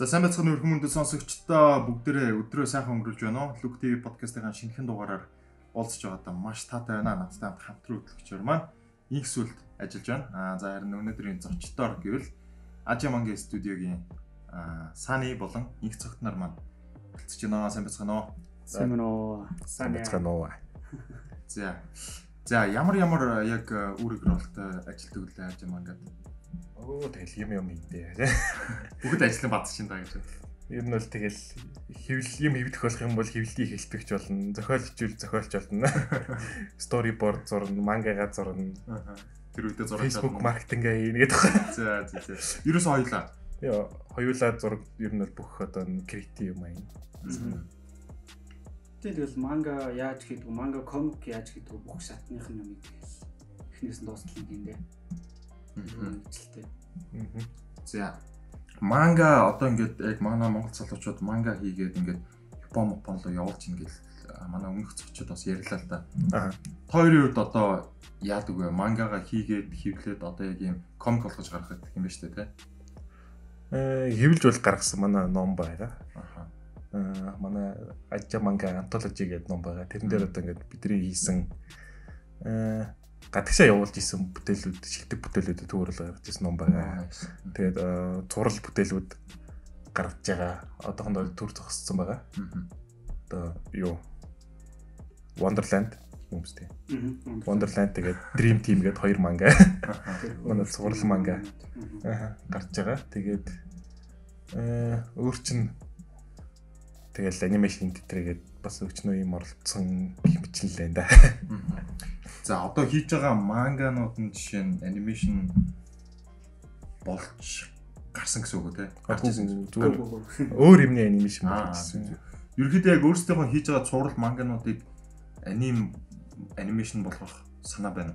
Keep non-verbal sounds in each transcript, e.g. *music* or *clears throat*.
За сайн байцгаана өрхөн мөндөд сонсогчдоо бүгдээрээ өдрөө сайхан өнгөрүүлж байна уу? Look TV podcast-ийн шинэхэн дугаараар уулзч байгаадаа маш таатай байна. Надтай хамт хамтран хөтлөгчөөр маань инх сүлд ажиллаж байна. Аа за харин өнөөдрийн зочдоор гэвэл Ажимангийн студиогийн Сани болон инх цогт нар маань болцож байна. Сайн байцгаана уу? Сайн байна уу? Сайн байцгаана уу? За. За ямар ямар яг үүрэг ролтой ажилтдаг үлээ Ажимангад? Оо тэгэл юм юм ийдээ. Бүгд ажлын бац шин даа гэж. Ер нь бол тэгэл хэвлэл юм хэвдэх болох юм бол хэвлэлийг хэлбэгч болно. Зохиолчүүл зохиолч болно. *laughs* Storyboard зурна, мангагаа зурна. Тэр үедээ зураг Facebook маркетингээ хийнэ гэдэг. *laughs* За за за. Ерөөс хоёлаа. Яа, хоёулаа зураг ер нь бол бүх одоо креатив юм аян. Тэгэл манга яаж хийдэг, манга комик яаж хийдэг бүх шатных нь юм тэгэл эхнээс нь дуустал юм дээ. Хэмжилтэй. За. Манга одоо ингээд яг манай монгол залуучууд манга хийгээд ингээд Япон Япон руу явуулж ингээд манай өмнөх зочид бас ярьлаа л да. Аа. Хоёрын үед одоо яадаг вэ? Мангага хийгээд хевлээд одоо яг юм комик болгож гаргах гэх юм ба штэ тий. Э хэвлж бол гаргасан манай ном байгаа. Аха. Аа манай Ажа манга антологи гэдэг ном байгаа. Тэрэн дээр одоо ингээд бидний хийсэн э гадагшаа явуулж исэн бүтээлүүд, шилдэг бүтээлүүд төвөөрөл гаргаж исэн ном байгаа. Тэгээд зурал бүтээлүүд гаргаж байгаа. Одоохондоо төр зогссон байгаа. Одоо юу Wonderland юм үстэй. Wonderland тэгээд Dream Team гэдэг хоёр манга. *laughs* Манай зурал манга. Гарч байгаа. Тэгээд э өөр чин тэгэл анимашн тэтрэгээд бас өчнөө юм оролцсон хэмжлээ да. За одоо хийж байгаа манганууд нь жишээ нь анимашн болж гарсан гэсэн үг үү те? Гарч ирсэн зүгээр өөр юмний анимашн болсон. Ерөнхийдөө яг өөрсдийнхөө хийж байгаа цуврал мангануудыг аним анимашн болгох санаа байна.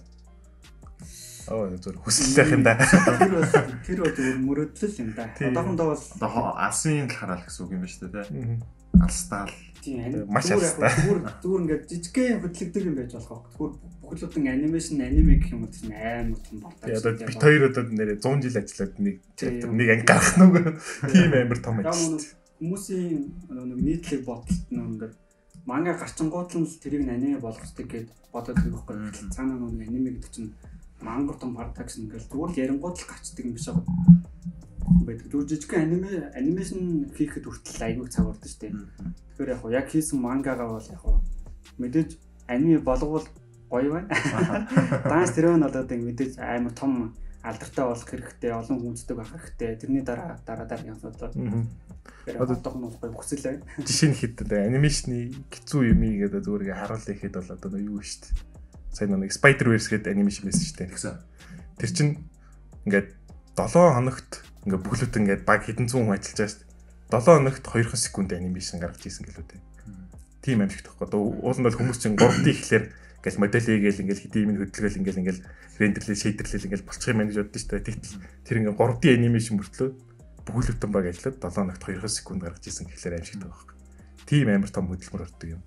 Оо зөв хүсэлтэх юм да. Тэр бол тэр бол зөвхөн мөрөдлөл юм да. Одоохондоо бол Одоо алсын талхаараа л гэсэн үг юм ба шүү дээ те. Алстаал. тийм аним Маш алстай. Зүгээр зүгээр ингээд жижигхэн хөтлөгдөг юм байж болох. Зүгээр бүхэлдэн анимашн аниме гэх юм уу тийм амар том болдог. Одоо бит хоёр одоо нэрээ 100 жил ажиллаад нэг chapter нэг анги гарах нүг. Тийм амар том ажил. хүмүүсийн нэг нийтлэг бодолт нь ингээд манга гарчингууд л тэрийг нь аниме болгохдаг гэд бодоод байгаа байхгүй. Цаанаа нэг аниме гэдэг чинь мангар том продакшн ингээл зүгээр л ярингууд л гарчдаг юм биш аа. байдаг. Зүгээр жижигхэн аниме анимашн хийхэд хүртэл аягүй цаг шүү дээ. Тэгэхээр яг яг хийсэн мангагаа бол яг мэдээж аниме болгоул гоё байна. *laughs* Данс тэр нь бол одоо мэдээж амар том алдартай болох хэрэгтэй, олон хүндэдэг байх хэрэгтэй. Тэрний дараа дараа дараа юм бодлоо. Тэгэхээр Одоо- нь гоё хүсэл байна. Жишээ нь хэд одоо анимашны хэцүү юм ийгээд зүгээр харуулъя гэхэд бол одоо юу дээ. Сайн нэг Spider-Verse гэдэг анимашн байсан шүү дээ. Тэгсэн. Тэр чинь ингээд 7 хоногт ингээд бүхлөд ингээд баг хэдэн зуун хүн ажиллаж байгаа шүү дээ. 7 хоногт 2 секунд анимашн гаргаж ийсэн гэлөө дээ. Тийм амжилт тахгүй. Одоо уул нь бол хүмүүс чинь 3D ихлээр ингээл модель хийгээл ингээл хэдийн юм хөдөлгөөл ингээл ингээл рендерлээ шейдерлээ ингээл болчих юм гэж боддоо шүү дээ. Тэгтэл тэр ингээл 3D анимашн мөртлөө бүхлөтөн баг ажиллаад 7 хоногт 2 секунд гаргаж ийсэн гэхлээр амжилт байгаа байхгүй. Тийм амар том хөдөлмөр ордог юм.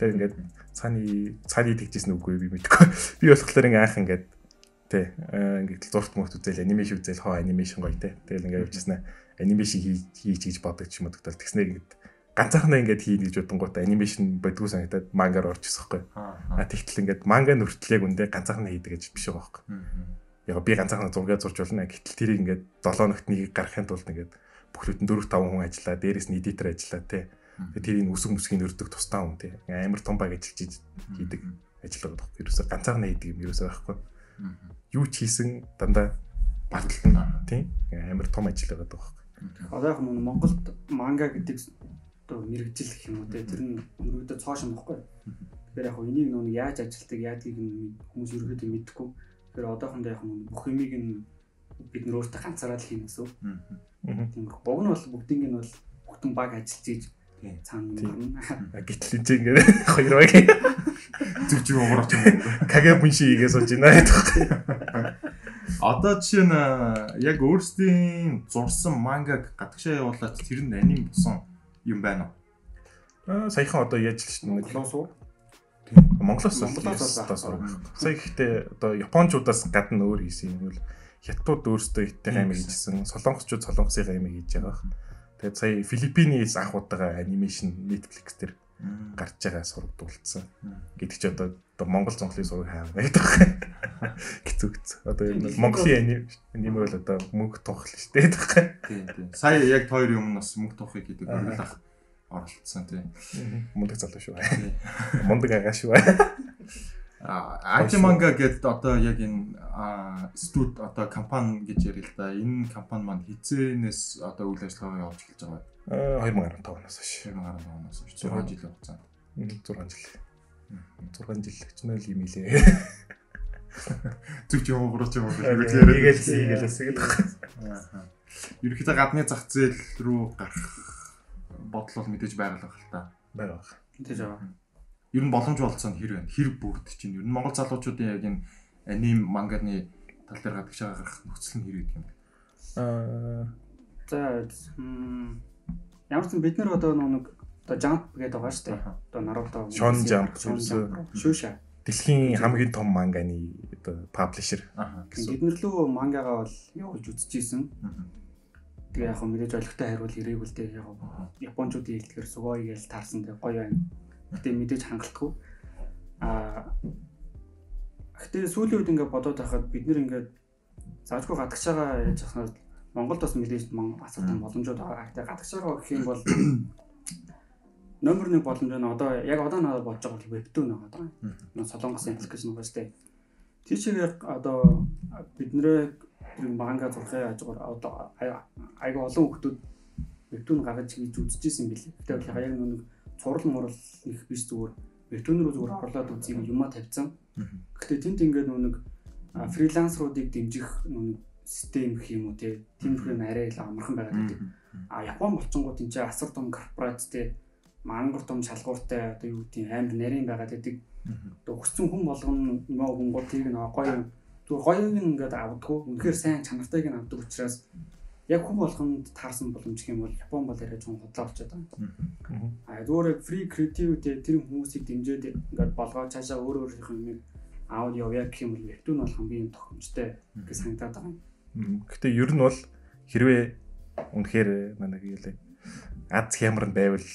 Тэр ингээд цааны цааны тэгжсэн үгүй би мэдэхгүй. *laughs* Би болохоор ингээ анх ингээд Тэ ингээд зурт мөрт үзэл анимашн үзэл хоо анимашн гоё те. Тэгэл ингээд явчихсан анимашн хийж хийж бодог ч юм уу тэгэл тэгснээр ингээд ганцаархнаа ингээд хийнэ гэж бодонгууд анимашн бодгоо санагдаад мангаар орж ирсэн байхгүй. А тэгтэл ингээд манга нүртлээг үндэ ганцаархнаа хийдэг гэж биш байгаа байхгүй. Яг би ганцаархнаа зураг зурж болно. Гэтэл тэрийг ингээд 7 хоногт нэг гаргахын тулд ингээд бүхлөд нь 4 5 хүн ажиллаа, дээрэс нь эдитер ажиллаа те. Тэгээ тэрийг үсэг мүсгийн өрдөг тусдаа хүн те. Амар том баг ажиллаж хийдэг ажил байгаа байхгүй. Ерөөсө ганцаархнаа хийдэг юм ерөөсө байхгүй юу ч хийсэн дандаа батлна тийм амар том ажил байгаа даа байхгүй. Одоо яг нь Монголд манга гэдэг одоо мэрэгжил гэх юм уу те тэр нь өрөөдөө цоошин бохгүй. Тэгэхээр яг энийг нөө яаж ажилтдаг яадгийг нь хүмүүс өрөөдөө мэдэхгүй. Тэгэхээр одоохондоо яг нь бүх юмыг нь бид нөр өөртөө ганцаараа л хийнэ гэсэн. Тийм бог нь бол бүгдийг нь бол бүгдэн баг ажиллаж ийж юм гарна. Гэтэл энэ ингээд *laughs* хоёр баг *laughs* Зүг зүг уурах юм. кагэ бүнши хийгээ сууж байна гэдэг. *laughs* Одоо жишээ нь яг өөрсдийн зурсан мангаг гадагшаа явуулаад тэр нь аним болсон юм байна уу? Аа саяхан одоо яаж л шүү дээ. Монголоос уу? Монголоос Монголоос сурах. Сая ихтэй одоо Япончуудаас гадна өөр хийсэн юм бол Хятадууд өөрсдөө хиттийн аймаг хийжсэн, Солонгосчууд солонгосын аймаг хийж байгаа. Тэгээд сая Филиппинээс анх удаага анимашн Netflix дээр гарч байгаа сургадуулсан. Гэдэг чи одоо одоо Монгол зонхлын сураг хаана байдаг вэ? Гэцүү *laughs* гэцүү. Одоо ер нь Монголын аним бол одоо мөнгө тухл шүү дээ байдаг. Тийм тийм. Сая яг хоёр юм нас мөнгө тухыг гэдэг өрлөх оролцсон тийм. Мундаг залуу шүү. Мундаг агаа шүү. А Ачи манга гэдэг одоо яг энэ студ одоо компани гэж ярил л да. Энэ компани маань хизээнээс одоо үйл ажиллагаа явуулж эхэлж байгаа. Аа 2015 оноос хойш. 2015 оноос хойш 6 жилийн хугацаанд. 6 жил. 6 жил ч нэл юм илээ. Зүг юм гурч юм уу Игээл игэлээс гэдэг. Аа. Ерөнхийдөө гадны зах зээл рүү гарах бодол бол мэдээж байгаа л та. Байгаа. Мэдээж байгаа. Ер нь боломж олцсон хэр байна? Хэр бүгд чинь ер нь Монгол залуучуудын яг энэ аним манганы тал дээр гадагш гарах нөхцөл нь хэр гэдэг юм? Аа За ямар ч бид нар одоо нэг одоо jump гэдэг байгаа шүү дээ. Одоо Naruto, Shonen Jump Shusha. дэлхийн хамгийн том манганы одоо паблишер Аа. Бид нар лөө мангагаа бол явуулж үзчихсэн. Тэгээ яг хөө мэдээж олигтой хариул ирээгүй л дээ. Яг Япончуудын хэлдгээр сугой гэж таарсан дээ гоё байна. Гэтэ мэдээж хангалтгүй. Аа Гэтэ сүүлийн үед ингээд бодоод байхад бид нэр ингээд заажгүй гадагш байгаа яаж яхад Монголд бас мэдээж асуудал боломжууд байгаа. Гэтэ гадагш байгаа гэх юм бол номер 1 боломж нь одоо яг одоо надад болж байгаа бол вебтүүн байгаа даа. Нөө солонгос аппликейшн байгаа дээ. Тийшээ одоо биднэрээ манга зурхай ажгаар одоо айгаа олон хүмүүс вебтүүн гаргаж хийж үзчихсэн юм билээ. Гэтэ яг яг нэг цурал мурал их биш зүгээр вебтүүн рүү зүгээр орлоод үзье гэж юмаа тавьсан. Гэтэ тэнд ингээд нэг фрилансеруудыг дэмжих нэг систем гэх юм уу те тиймэрхүү арай л амархан байгаад байдаг. А Япон болчингууд энэ асар том корпорац те мангар том шалгууртай одоо юу гэдэг амар нарийн байгаад байдаг. Одоо хүссэн хүн болгоно нөө гунгуудыг нөө гоё зүгээр гоёг ингээд авдаггүй. Үнэхээр сайн чанартайг нь авдаг учраас яг хүн болгонд таарсан боломж юм бол Япон бол арай жоон худлаа болчиход байгаа. А зүгээр free creativity тэр хүмүүсийг дэмжиж ингээд болгоод цаашаа өөр өөрийнх нь юм аауд явъя гэх юм бол вебтүүн бол хамгийн тохиомжтой гэж санагдаад байгаа юм. Гэтэ ер нь бол хэрвээ үнэхээр нэг юулээ аз хямранд байвал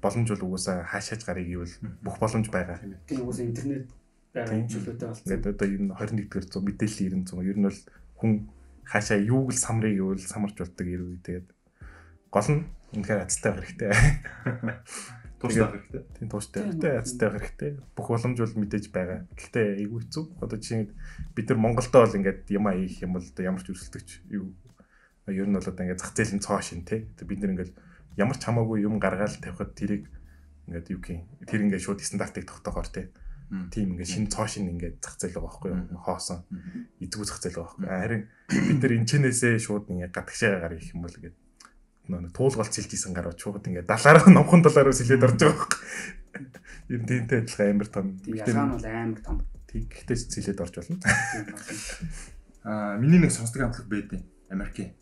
боломж бол угаасаа хаашаач гарыг ивэл бүх боломж байгаа. Тийм угаасаа интернет байгаа чөлөөтэй болсон. Ингээд одоо энэ 21-р зуун мэдээлэл 90 зуун ер нь бол хүн хаашаа юуг л самрыг ивэл самарч болдог ирүү тэгээд гол нь үнэхээр азтай байх хэрэгтэй. *laughs* Тууштай хэрэгтэй. Тийм тууштай хэрэгтэй, азтай байх хэрэгтэй. Бүх боломж бол мэдээж байгаа. Гэхдээ айгүй хэцүү. Одоо жишээ бид нар Монголдоо бол ингээд юм хийх юм бол ямар ч өрсөлдөгч юу ер нь бол одоо ингээд зах зээлийн цоо шин тий. Бид нар ингээд ямар ч хамаагүй юм гаргаал тавихад тэрийг ингээд юу гэх тэр ингээд шууд стандартыг тогтоохоор тий. Тийм ингээд шинэ цоо шин ингээд зах зээл байгаа байхгүй юу? Хоосон. Эзгүй зах зээл байгаа байхгүй. Харин бид нар энэчнээсээ шууд ингээд гадагшаа гарах юм бол ингээд нэг туулгалт сэлжсэн гарууд шууд ингээд далаараа *laughs* номхон далаараа сэлээд орж байгаа байхгүй. Нь тиймтэй адилхан амар том. Ягаан бол амар том. Тийм гэхдээ сэлээд орж болно. *laughs* Аа миний нэг сонсдог хамтлаг байдیں۔ Америкийн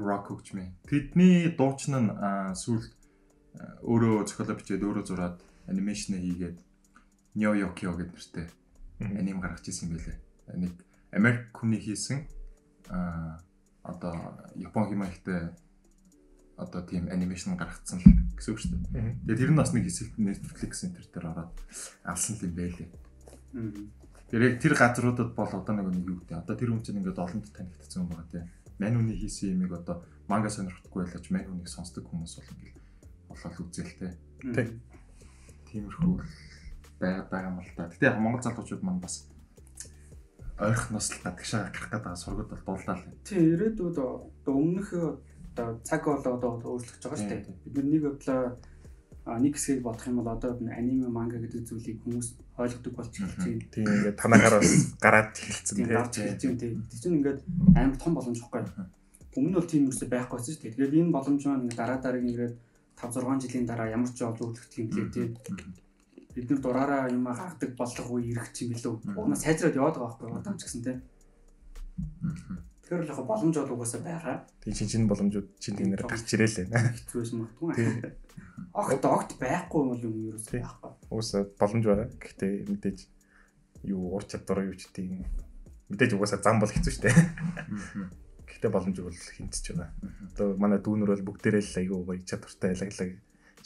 rock хөгжмийн. Тэдний дуучин нь сүүл өөрөө зохиолоо бичээд өөрөө зураад анимашн хийгээд Nyo Yokio гэдэг нэртэй аним гаргаж ирсэн юм билээ. Нэг Америк хүний хийсэн аа одоо Япон хэмээгтэй одоо тийм анимашн гаргацсан л гэсэн үг шүү дээ. Тэгээд тэр нь бас нэг хэсэгт Netflix энэ төр ороод авсан юм байлээ. Тэр яг тэр газруудад бол одоо нэг нэг юу гэдэг. Одоо тэр хүн чинь ингээд олонд танигдсан юм байна тийм. Мань үний хийсэн юмыг одоо манга сонирхдаггүй байлаач мань үнийг сонсдог хүмүүс бол ингээд болол үзэлтэй. Тийм. Тиймэрхүү байгаад байгаа юм л да. Гэтэ яг Монгол залуучууд маань бас ойрхоноос л гадагшаа гарах гэдэг сургууд бол дуулаа л. Тий, ирээдүйд одоо өмнөх одоо цаг болоод өөрчлөгдөж байгаа шүү дээ. Бид нэг бодлоо нэг хэсгийг бодох юм бол одоо аниме манга гэдэг зүйлийг хүмүүс ойлгодог болчихлоо. Тийм ингээд танахаар бас гараад хэлсэн тийм. Гарч хэлж юм тийм. Тэг чинь ингээд амар том боломж ихгүй. Өмнө нь бол тийм юмсээ байхгүй байсан шүү дээ. Тэгэхээр энэ боломж маань ингээд дараа дараагийн ингээд 5 6 жилийн дараа ямар ч жол өөрчлөгдөх юм тийм. Бид нар дураараа юм гаргадаг болох үе ирэх юм билүү. Уунаа сайжраад яваад байгаа байхгүй одоо ч гэсэн тийм. Тэгэхээр л яг боломж бол угаасаа байгаа. Тийм чин чин боломжууд чин тэнээр гарч байна. Хэцүүс магадгүй. Огт огт байхгүй юм бол юм юу байхгүй. Уусаа боломж байгаа. Гэхдээ мэдээж юу ур чадвар юу ч тийм мэдээж угаасаа зам бол хэцүү шүү дээ. Гэхдээ боломж бол хинтж байгаа. Одоо манай дүүнөр бол бүгдээрээ л айгүй гоё чадвартай аялаглаг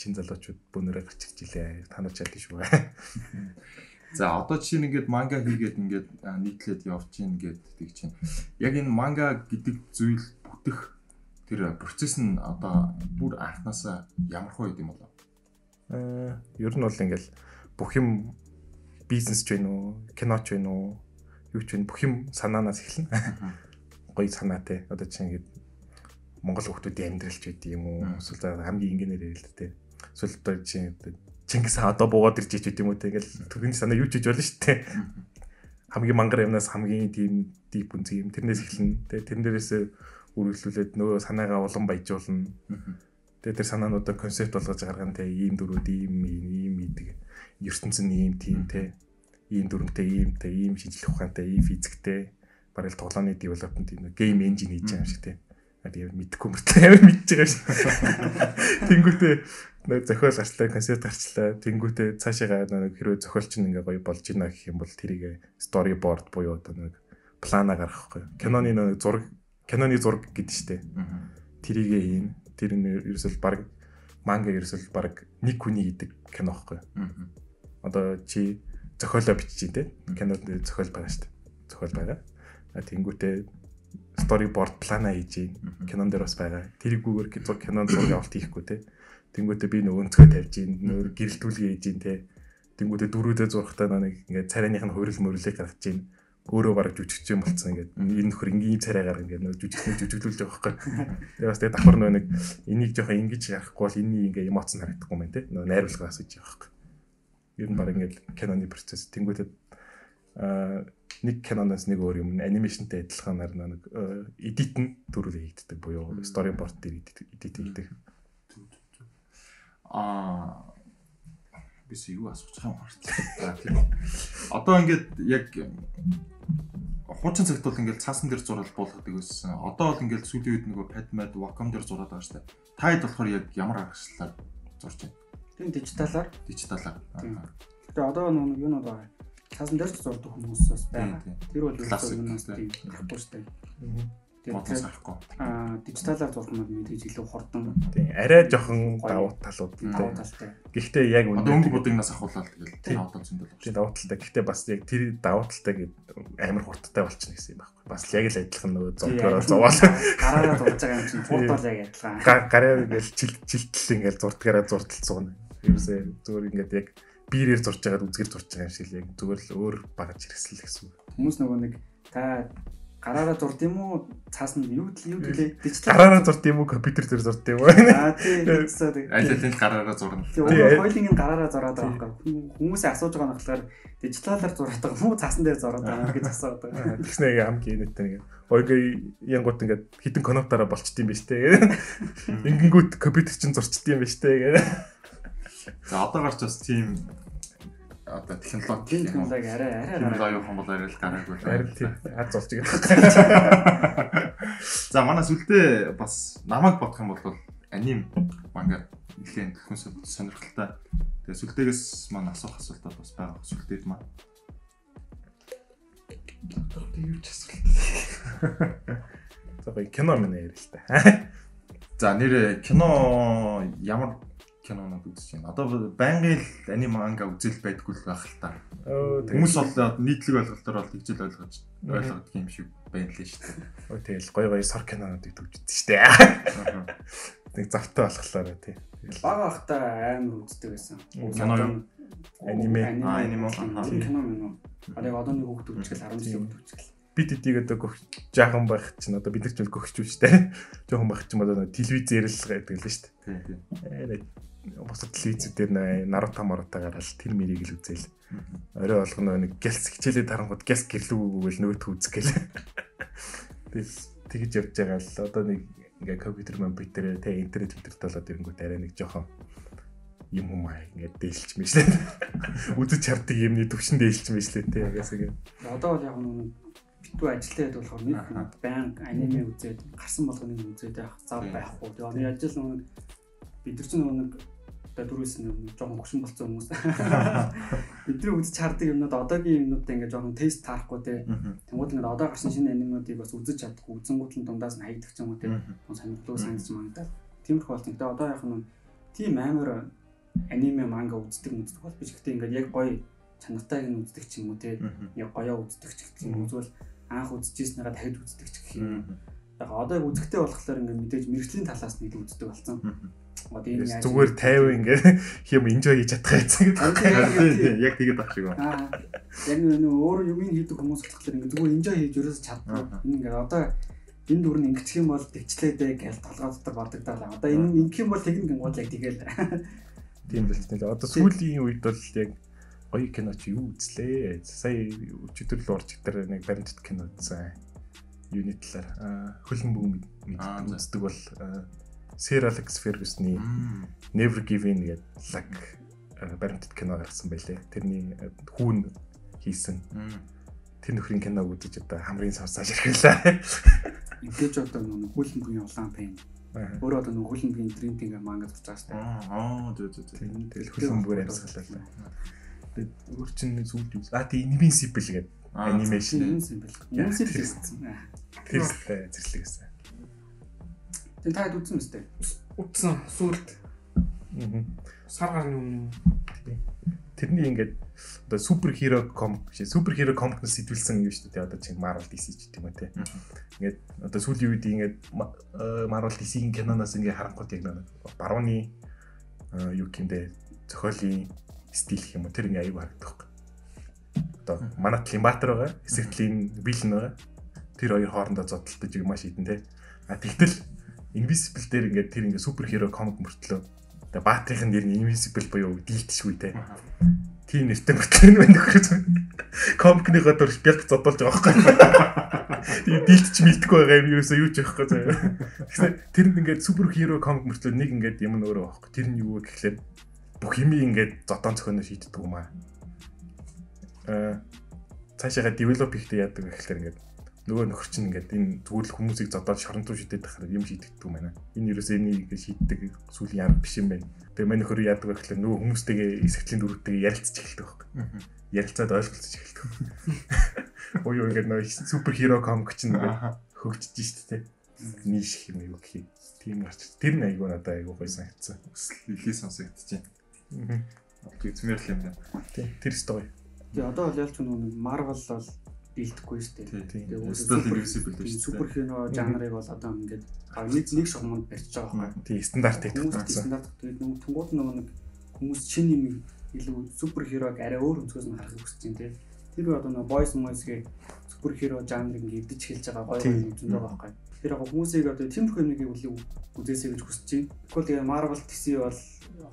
чин залуучууд бүүнөрөө гарч ирж илээ. Танаа чадчих шүү. *laughs* За одоо чинь ингээд манга хийгээд ингээд нийтлээд явж гин гэд тэг чинь. Яг энэ манга гэдэг зүйл бүтэх тэр процесс нь одоо бүр анханасаа ямар хөө юм болов? Аа, ер нь бол ингээл бүх юм бизнес ч вэ нүү, кино ч вэ нүү, юу ч вэ бүх юм санаанаас эхэлнэ. Гоё санаатай. Одоо чинь ингээд Монгол хүмүүсийн амьдралч байд юм уу? Эсвэл хамгийн энгийнээр ярил л дээ. Одоо чинь Чингис хаан одоо буугаад ирж ич гэдэг юм уу? Те ингээл төрхөний санаа юу ч хийж болно шүү дээ. Хамгийн мангар юмнаас хамгийн тийм дип үнцэг юм. Тэрнээс эхэлнэ. Тэгээ тэрнээс үргэлжлүүлээд нөгөө санаагаа улам баяжуулна. Тэгээ тэр санаануудаа концепт болгож гаргана те. Ийм дөрүүд ийм ийм ийдэг. ертөнцийн ийм тийм те. Ийм дүрмтэй ийм те. Ийм шинжлэх ухаантай ийм физиктэй. Бараг л тоглооны девелопмент юм гейм энжин хийж байгаа юм шиг те. Тэгээд мэдхгүй мөртлөө амар мэдж байгаа шүү. *laughs* Тэнгүүтээ нэг зохиол гарчлаа, концепт гарчлаа. Тэнгүүтээ цаашаа нэг хэрвээ зохиолч нь ингээ гоё болж ийна гэх юм бол тэрийг storyboard буюу одоо нэг плана гаргахгүй. Киноны нэг зураг, киноны зураг гэдэг штэ. Тэрийг ийн. Тэр нь ерөөсөл баг манга ерөөсөл баг нэг хүний хийдэг кино байхгүй. Одоо чи зохиолоо бичиж дээ. Кинонд зохиол байгаа штэ. Зохиол байгаа. А тэнгүүтээ storyboard плана хийж. Кинон дээр бас байгаа. Тэрийгүүгээр кинонд зураг авалт хийхгүй те. Тэнгүүтээ би нөгөө өнцгөө тавьж ийн, нөгөө гэрэлтүүлгээ хийж ийн те. Тэнгүүтээ дөрүүдээ зурхтаа нэг ингээд царайных нь хөрөл мөрлөг гаргаж ийн. Өөрөө бараг жүжигч юм болцсон ингээд энэ нөхөр ингийн царайгаар ингээд нөгөө жүжигчнээ жүжиглүүлж байгаа байхгүй. Тэгээ бас тэгээ давхар нөгөө нэг энийг жоохон ингэж ярахгүй бол энэний ингээд эмоц нь харагдахгүй мэн те. Нөгөө найруулгаас гэж байгаа байхгүй. Ер нь бараг ингээд киноны процесс тэнгүүтээ аа нэг киноноос нэг өөр юм анимашнтай адилханаар нэг эдит нь төрөл хийгддэг буюу storyboard дээр эдит хийгддэг аа бис юу байгаа юм хартлаа. Тийм. Одоо ингээд яг хуучин цагт бол ингээд цаасан дээр зураг болгодог байсан. Одоо бол ингээд сүүлийн үед нөгөө Padmed Wacom дээр зураад байгаа шүү дээ. Та хэд болохоор яг ямар аргачлалаар зурж байна? Тийм дижиталаар. Дижиталаар. Тэгээ одоо нөгөө юу нэ байгаа. Цаасан дээр зурдаг хүмүүс бас байгаа. Тэр бол юу юм тийм гарахгүй шүү дээ. Бодос гарахгүй. Аа дижиталаар зурх нь мэдээж илүү хурдан. Тийм арай жоохон давуу талууд давуу талтай. Гэхдээ яг одоо өнгө будагнаас ахуулаад тэгэл давуу тал зөндөл. Тийм давуу талтай. Гэхдээ бас яг тэр давуу талтай гээд амар хурдтай болчихно гэсэн юм байхгүй. Бас яг л адилхан нөгөө зурдгаараа зовоол. Гараараа зурж байгаа юм чинь хурд бол яг адилхан. Гараа ингээл жилтэл ингээл зурдгаараа зурдтал зугна. Ерөөсөө зүгээр ингээд яг биерээр зурж байгаад үзгэр зурж байгаа юм шиг л яг зүгээр л өөр багаж хэрэгсэл гэсэн. Хүмүүс нөгөө нэг та гараараа зурд юм уу? Цаасан юу юу гэлээ дижитал гараараа зурд юм уу? Компьютер дээр зурд юм уу? Аа тийм аль аль гараараа зурна. Тийм хоёулын нь гараараа зураад байгаа юм хүмүүсээ асууж байгаа нь болохоор дижиталаар зураад байгаа юм уу цаасан дээр зураад байгаа гэж асууад байгаа *laughs* тэгснэ яг хамгийн нэттэй нэг. Ойгоо янгууд ингээд хитэн коноптараа болчт юм биш үү ингэнгүүт компьютер чинь зурчт юм биш үү за одоо гарч бас тийм одоо технологи технологи арай арай гараа юу юм бол арай л гараагүй л арай тийм хад зурж байгаа. За манай сүлдээ бас намайг бодох юм бол аним манга нэлээд хүн сонирхолтой. Тэгээ сүлдээгээс маань асуух асуултууд бас байгаа сүлдээд маань. Одоо юу ч асуулт. *laughs* За гоё кино мэн ярил л та. За нэр кино ямар кинонууд үзэж байна. Одоо байнгын л аним манга үзэл байдгүй л байх л та. Хүмүүс бол нийтлэг ойлголтоор бол тэгжэл ойлгож ойлгодог юм шиг байна лээ шүү дээ. Ой тэгэл гой гой сар кинонуудыг төгждөг шүү дээ. Тэг завтай болохоор тий. Бага бахта амар үздэг байсан. Кино аниме аниме кино мөн. А яг одоо нэг хүүхд үзчихэл 10 жилийн хүүхд үзчихэл бид эдийг одоо гөх жаахан байх чинь одоо бид нар ч гөхч үү штэ. Жаахан байх чинь одоо телевизээр л гэдэг л штэ. Тийм тийм бусад телевизүүд дээр Наруто Маруто гараад тэр мэрийг л үзээл. Орой болгоно нэг гэлс хичээлээ тарангууд гэлс гэрлүүгүүгээл нөгөөт үзэх гээл. *laughs* Тэгэл тэгж явж байгаа л одоо нэг ингээ компьютер компьютер тэ интернет интернет болоод ирэнгүүт арай нэг жоохон юм юм аа ингээд дээлч мэжлээ. *laughs* Үзэж чардаг юмны төвшин дээлч мэжлээ тэ ягаас ингээ. Одоо бол яг нэг битүү ажиллаад болохоор нэг баян аниме үзээд гарсан болгоныг үзээд явах зав байхгүй. Тэгээ оны ажил нэг бид нар чинь нэг одоо дөрөвс нэг жоохон хөшин болцсон хүмүүс. *laughs* Бидний үзэж хардаг юмнууд одоогийн юмнуудаа ингээд жоохон тест таарахгүй те. Тэнгууд ингээд одоо гарсан шинэ анимуудыг бас үзэж чадахгүй үзэнгууд нь дундаас нь хаягдаг ч юм уу те. Сонирхолтой санагдсан магадад. Тиймэрхүү болсон. Тэгээ одоо яг нь тийм амар аниме манга үздэг үздэг бол биш. Гэхдээ ингээд яг гоё чанартайг нь үздэг ч юм уу те. Яг гоёо үздэг ч гэх юм. Үзвэл анх үзчихснээрээ дахид үздэг ч гэх юм яг одоо яг үзэгтэй болохоор ингээд мэдээж мэрэгжлийн талаас нь илүү үздэг болсон. Одоо энэ яаж зүгээр 50 ингээд юм enjoy хийж чадах гэсэн гэдэг. Яг тэгээд байх шиг байна. Аа. Яг нэг өөр юм хийдэг хүмүүс болохоор ингээд зүгээр enjoy хийж ерөөс чаддаг. Энэ ингээд одоо энэ дүр нь ингэчих юм бол тэгчлээдээ гэж толгой дотор бодогдоо. Одоо энэ ингэх юм бол тэгнэ гингууд яг тэгэл. Тийм л тийм. Одоо сүүлийн үед бол яг гоё кино чи юу үзлээ? Сая өчигдөр л урж дээр нэг баримтат кино үзсэн юуны талаар хөлн бүм мэддэг үздэг бол Sir Alex Ferguson-ы Never Give In гэдэг лаг баримтат кино гаргасан байлээ. Тэрний хүүн хийсэн. Тэр нөхрийн киног үзэж одоо хамрын савсааж ирэхлээ. *laughs* Ингээд одоо нэг хөлн бүмийн улаан пен. Өөрөө одоо нэг хөлн бүмийн дринтинг манга байгаа штэ. Аа зөө зөө. Тэгэл хөлн бүр амьсгалаа. Тэгээд өөр чинь зүйл юу? Аа тий Invincible гэдэг анимашн симбэл гэсэн. Тэр зэрлэг гэсэн. Тэн таад үзсэн мэт. Утсан сүулт. Аа. Сар гарны өмнө. Тэрний ингээд одоо супер хиро комик шээ супер хиро комикнес сэтүүлсэн юм шүү дээ. Одоо чинь Marvel DC ч гэдэг юм те. Ингээд одоо сүүлийн үед ингээд Marvel DC-ийн киноноос ингээд харангууд яг нэг барууны юу гэмдэ зохиолын стил гэх юм уу тэр ингээд аюу харагдах одоо манай Климбатер байгаа. Эсэгтлийн Вилн байгаа. Тэр хоёр хоорондоо зодтолтож маш идэн те. А тэгтэл Invisible дээр ингээд тэр ингээд супер хиро комик мөртлөө. Тэгээ Баатрийн нэр нь Invisible буюу дийлдэшгүй те. Тийм нэртэй мөртлөө байна нөхөр. Комикныхоо дөрш бэлт зодолж байгаа байхгүй. Тийм дийлдэж мэдгүй байгаа юм юусоо юу ч байхгүй заяа. Тэгэхээр тэр нь ингээд супер хиро комик мөртлөө нэг ингээд юм нөөрөө байхгүй. Тэр нь юу вэ гэхлээр бүх юм ингээд зодон цохоно шийддэг юм аа цаашаага develop хийхдээ яадаг гэхэлэр ингээд нөгөө нөхөр чинь ингээд энэ зүгээр л хүмүүсийг зодоод шорон руу шидэт байхаар юм шийдэгддэг юм байна. Энэ юусэн энийг шийддэг сүүлийн арга биш юм байна. Тэгээ мань нөхөр яадаг гэхэлэр нөгөө хүмүүстэйгээ эсгэтлийн дөрөвтэйгээ ярилцаж эхэлдэг байхгүй. Ярилцаад ойлголцож эхэлдэг. Ой юу ингээд нөгөө супер хиро комик чинь ингээд хөгжиж штэ тэ. Нийш юм юу гэх юм. Тийм гарч. Тэр нь айгүй надад айгүй гоё санагдсан. Илээ сонсогдчихээн. Аа. Үзмэр л юм байна. Тийм. Тэр стори. Тэгээ одоо бол ялч нэг Marvel бол бэлдэхгүй шүү дээ. Тэгээ Steel Invisible шүү дээ. Супер кино жанрыг бол одоо ингээд нэг нэг шугамд барьж байгаа байхгүй. Тийм стандартыг татсан. Стандарт тэгээд нэг тунгууд нэг хүмүүс шинэ юм илүү супер хирог арай өөр өнцгөөс нь харах хүсэж байна тий. Тэр одоо нэг boys moise-гийн супер хиро жанрыг ингээд идэж хэлж байгаа гоё юм байгаа байхгүй. Тэр яг хүмүүсийг одоо тиймэрхүү юмыг үл үзээсэй гэж хүсэж байна. Тэгвэл тэгээ Marvel DC бол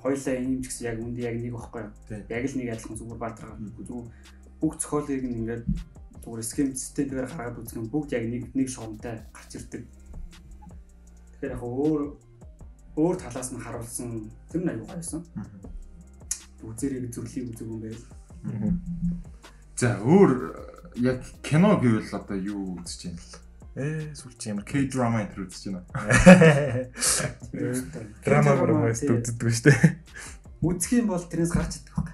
хоёлаа ийм ч гэсэн яг үндэ яг нэг байхгүй. Яг л нэг адилхан зүгээр баатар зүгээр бүх зохиолыг ингээд зүгээр схем системээр гаргаад үзэх юм бүгд яг нэг нэг шугамтай гарч ирдэг. Тэгэхээр яг өөр өөр талаас нь харуулсан тэр нь аюу гайсан. Үзэрийг зөвлөлийн үзэг юм байл. За өөр яг кино гэвэл одоо юу үзэж байна л? Ээ сүлч ямар K-drama энэ үзэж байна. *laughs* Драма бромост үздэг шүү дээ. Үзэх юм бол тэрнээс гарч идэх баг.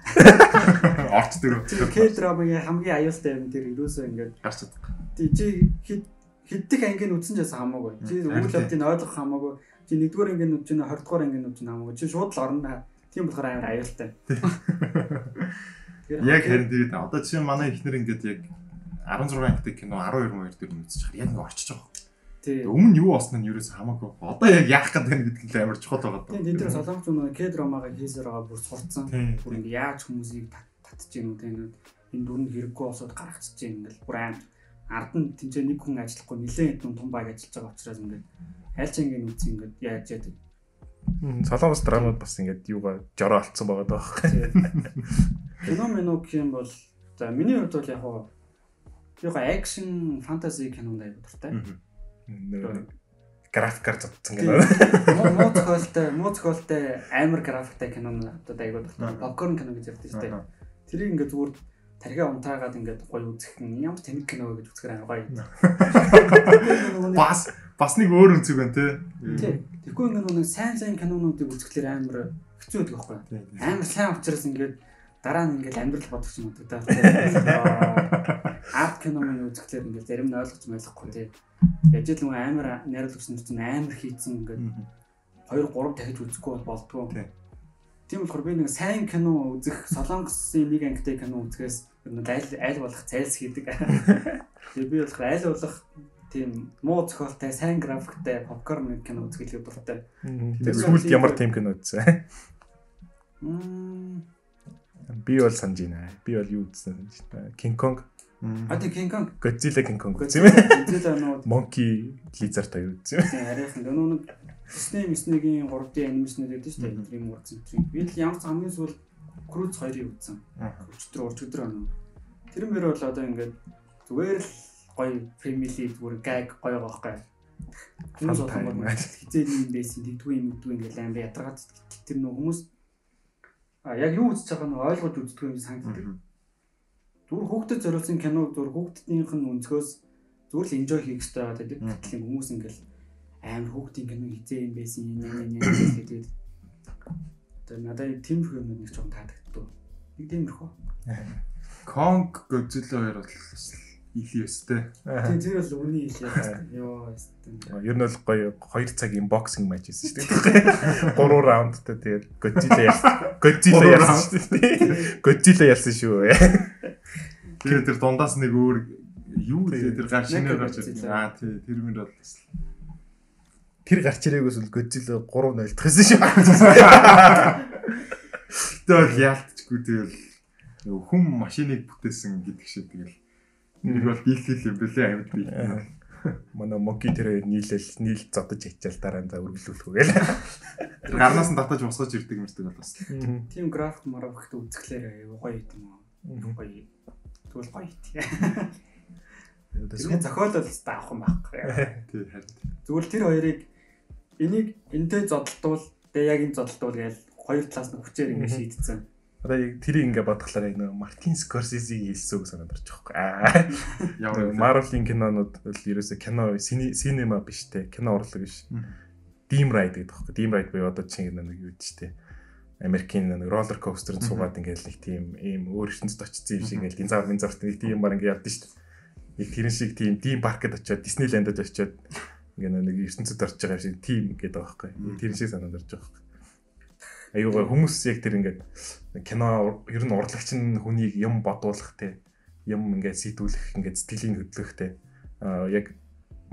*laughs* Орчдөг. K-drama-гийн хамгийн аюултай юм тэр юусоо ингээд гарч идэх. Тий чи хэддэг ангийн үзсэн ч хамаагүй. Чи үйл явдлыг ойлгох хамаагүй. Чи нэгдүгээр ангийн үзэж байна, 20 дугаар ангийн үзэж хамаагүй. Чи шууд л орно. Тийм болохоор амар аюултай. *laughs* Яг харин тэгээд одоо чинь манай ихнэр ингээд яг 16 ангитай кино 12 мөр дээр үзэж чаар яг нэг орчиж байгаа. Өмнө юу болсон нь ерөөс хамаагүй. Одоо яг яах гэдэг нь гэдэг нь амар чухал байгаа. Тий, энэ дээр солонгоч нэг К-драмагаа хийсээр байгаа бүр сурцсан. Бүр ингэ яаж хүмүүсийг татчих юм те энэ дүр нь хэрэггүй болоод гаргачихж юм ингээл бүр аим ард нь тэнцээ нэг хүн ажиллахгүй нэлээд хэдэн том баг ажиллаж байгаа учраас ингээд аль ч ингэ үгүй ингээд яаж яадаг. Солонгос драмууд бас ингээд юугаа жороо алдсан байгаа даа. Кино гэх юм бол за миний хувьд бол яг хаа яг акшн фэнтези кинонд аяг дуртай. Графикаар зодсон кино. Муу зохиолтой, муу зохиолтой амар графиктай кинонууд одоо аяг дуртай. Попкорн кино гэж ярьдаг шүү дээ. Тэрийг ингээд зүгээр тархиа унтаагаад ингээд гоё үзэх юм ямар тэнэг кино гэж үзэхээр амар гоё. Бас Бас нэг өөр өнцөг байна. Тий. Тэгэхгүй ингээд нэг сайн сайн кинонуудыг үзэхлээр амар хэцүү байдаг байхгүй. Амар сайн учраас ингээд дараа нь ингээд амьдрал бодох юм уу даа. Арт кино мань үзэхлээр ингээд зарим нь ойлгож ойлгохгүй тий. Яж л нэг амар найруулагч нар чинь амар хийцэн ингээд 2 3 дахиж үзэхгүй бол болдгоо. Тий. Тийм болохоор би нэг сайн кино үзэх Солонгосын нэг ангитай кино үзэхээс нэг аль аль болох зайлс хийдэг. Тэгээ би болохоор аль болох тийм муу зохиолтой, сайн графиктэй попкорн кино үзэх илүү дуртай. Тэгээ сүүлд ямар тим кино үзсэн? Мм. Би бол санаж байна. Би бол юу үзсэн санаж байна. King Kong, А тийм King Kong Godzilla King Kong үзсэн юм. Godzilla нуу Monkey Lizard аяа үзсэн. тийм харийнхан нөгөө нэг Disney Disney-гийн 3D анимашнууд гэдэг шүү дээ. Юм урдсан чинь. Би л ямар ч хамгийн сүүл Cruise 2-ыг үзсэн. Өчтөр урчөдөр оноо. Тэр мөр бол одоо ингээд зүгээр л гоё family зүгээр gag гоё байхгүй. Fun Хүмүүс одоо хизээ юм байсан, тэгдгүй юм дгүй ингээд амар ядаргаад тэр нөх хүмүүс яг юу үзэж байгааг нь ойлгож үздэг юм санагддаг. Зүгээр хүүхдэд зориулсан кино зүгээр хүүхдийнх нь өнцгөөс зүгээр л enjoy хийх хэрэгтэй байгаа гэдэг. Гэтэл хүмүүс ингээл амар хүүхдийн кино хизээ юм байсан юм юм юм гэдэг. Тэр надад тиймэрхүү юм нэг ч юм таадагддаг. Нэг тиймэрхүү. Kong Godzilla хоёр бол бас илүү өстэй. Тийм тэр бол үний хэлээ. Йоо ястаа. Ер нь бол гоё 2 цагийн боксинг матч хийсэн шүү дээ. 3 раундтай тэгээд Godzilla ялсан. *laughs* *laughs* Godzilla ялсан шүү дээ. Godzilla ялсан шүү. Тэгээ тэр дундаас нэг өөр юу лээ тэр гар шинээр гарч ирсэн. Аа тий тэр мөр бол бас Тэр гарч ирээгөөс л Godzilla 3-0 тахсан шүү. Тэ бол яалтчгүй тэгэл хүм машиныг бүтээсэн гэдэг шиг тэгэл нэг бол дийлхэл юм бэлээ амьд би. Манай Monkey тэр хоёр нийлэл нийл зодож ячаал дараа нь за үргэлжлүүлэх үгээл. Тэр гарнаас нь татаж босгож ирдэг мэрдэг бол бас. Тийм график марафикт үзэхлээр аюу гоё юм уу? Гоё. Тэгвэл гоё ит. Тэгээ зохиолол өстой авах юм байхгүй. Тий харин. Зүгээр тэр хоёрыг энийг энтэй зодтолтуул тэгээ яг энэ зодтолтуул гээл хоёр талаас нь хүчээр ингэ шийдсэн. Одоо тэрийг ингээ бодглохлаар нөгөө Мартин Скорсезе хэлсэн үг санаад орж байгаа байхгүй. Ямар? Marvel-ийн кинонууд бол ерөөсөө кино синема биш те. Кино урлаг биш. Dim ride гэдэг байхгүй. Dim ride буюу одоо чинь нэг юу гэдэг чинь Америкийн нэг роллер костерд суугаад ингээл нэг тийм ийм өөр ертөнцид очсон юм шиг ингээл динзавр минзаврт нэг тийм бар ингээ явдсан шүү дээ. Яг тэрэн шиг тийм Dim паркд очиод Диснейландд очиод ингээ нэг ертөнцид орж байгаа юм шиг тийм гэдэг. Яг тэрэн шиг санаад орж байгаа байхгүй. Аюугаа хүмүүс яг тэр ингээд кино ер нь урлагч нь хүнийг юм бодуулах те юм ингээд сэтгүүлэх ингээд сэтгэлийн хөдлөх те яг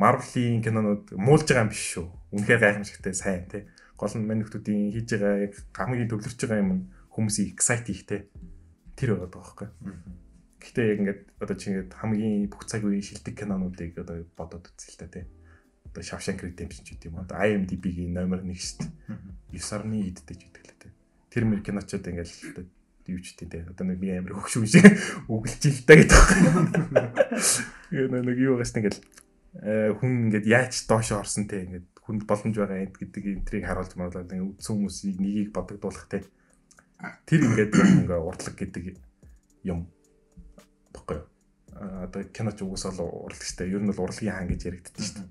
Marvel-ийн кинонууд муулж байгаа юм биш шүү. Үнэхээр гайхамшигтай сайн те. Гол нь маньхтуудын хийж байгаа яг хамгийн төвлөрч байгаа юм хүмүүсийг excite хийх те. Тэр байгаа байхгүй. Гэхдээ яг ингээд одоо чи ингээд хамгийн бүх цаг үеийн шилдэг кинонуудыг одоо бодоод үзье л та те. Одоо Shawshank Redemption ч гэдэг юм. Одоо IMDb-ийн номер 1 шүү дээ. 9 сарны ч гэдэг. Тэр мэр киночод ингээл юу ч тийм. Одоо нэг би амар хөгшүүн шиг *laughs* үгэлж ил та гэдэг. Нэг юу гас ингээл э, хүн ингээд яаж доошо орсон те ингээд хүнд боломж байгаа энд гэдэг энтрийг харуулж маруулаад ингээд үдсэн хүмүүсийг нёгийг бодогдуулах те. Тэр ингээд ингээ урдлаг гэдэг юм баггүй юу? Одоо киноч угсаал урлагчтай ер нь бол урлагийн хаан гэж яригддаг шүү дээ.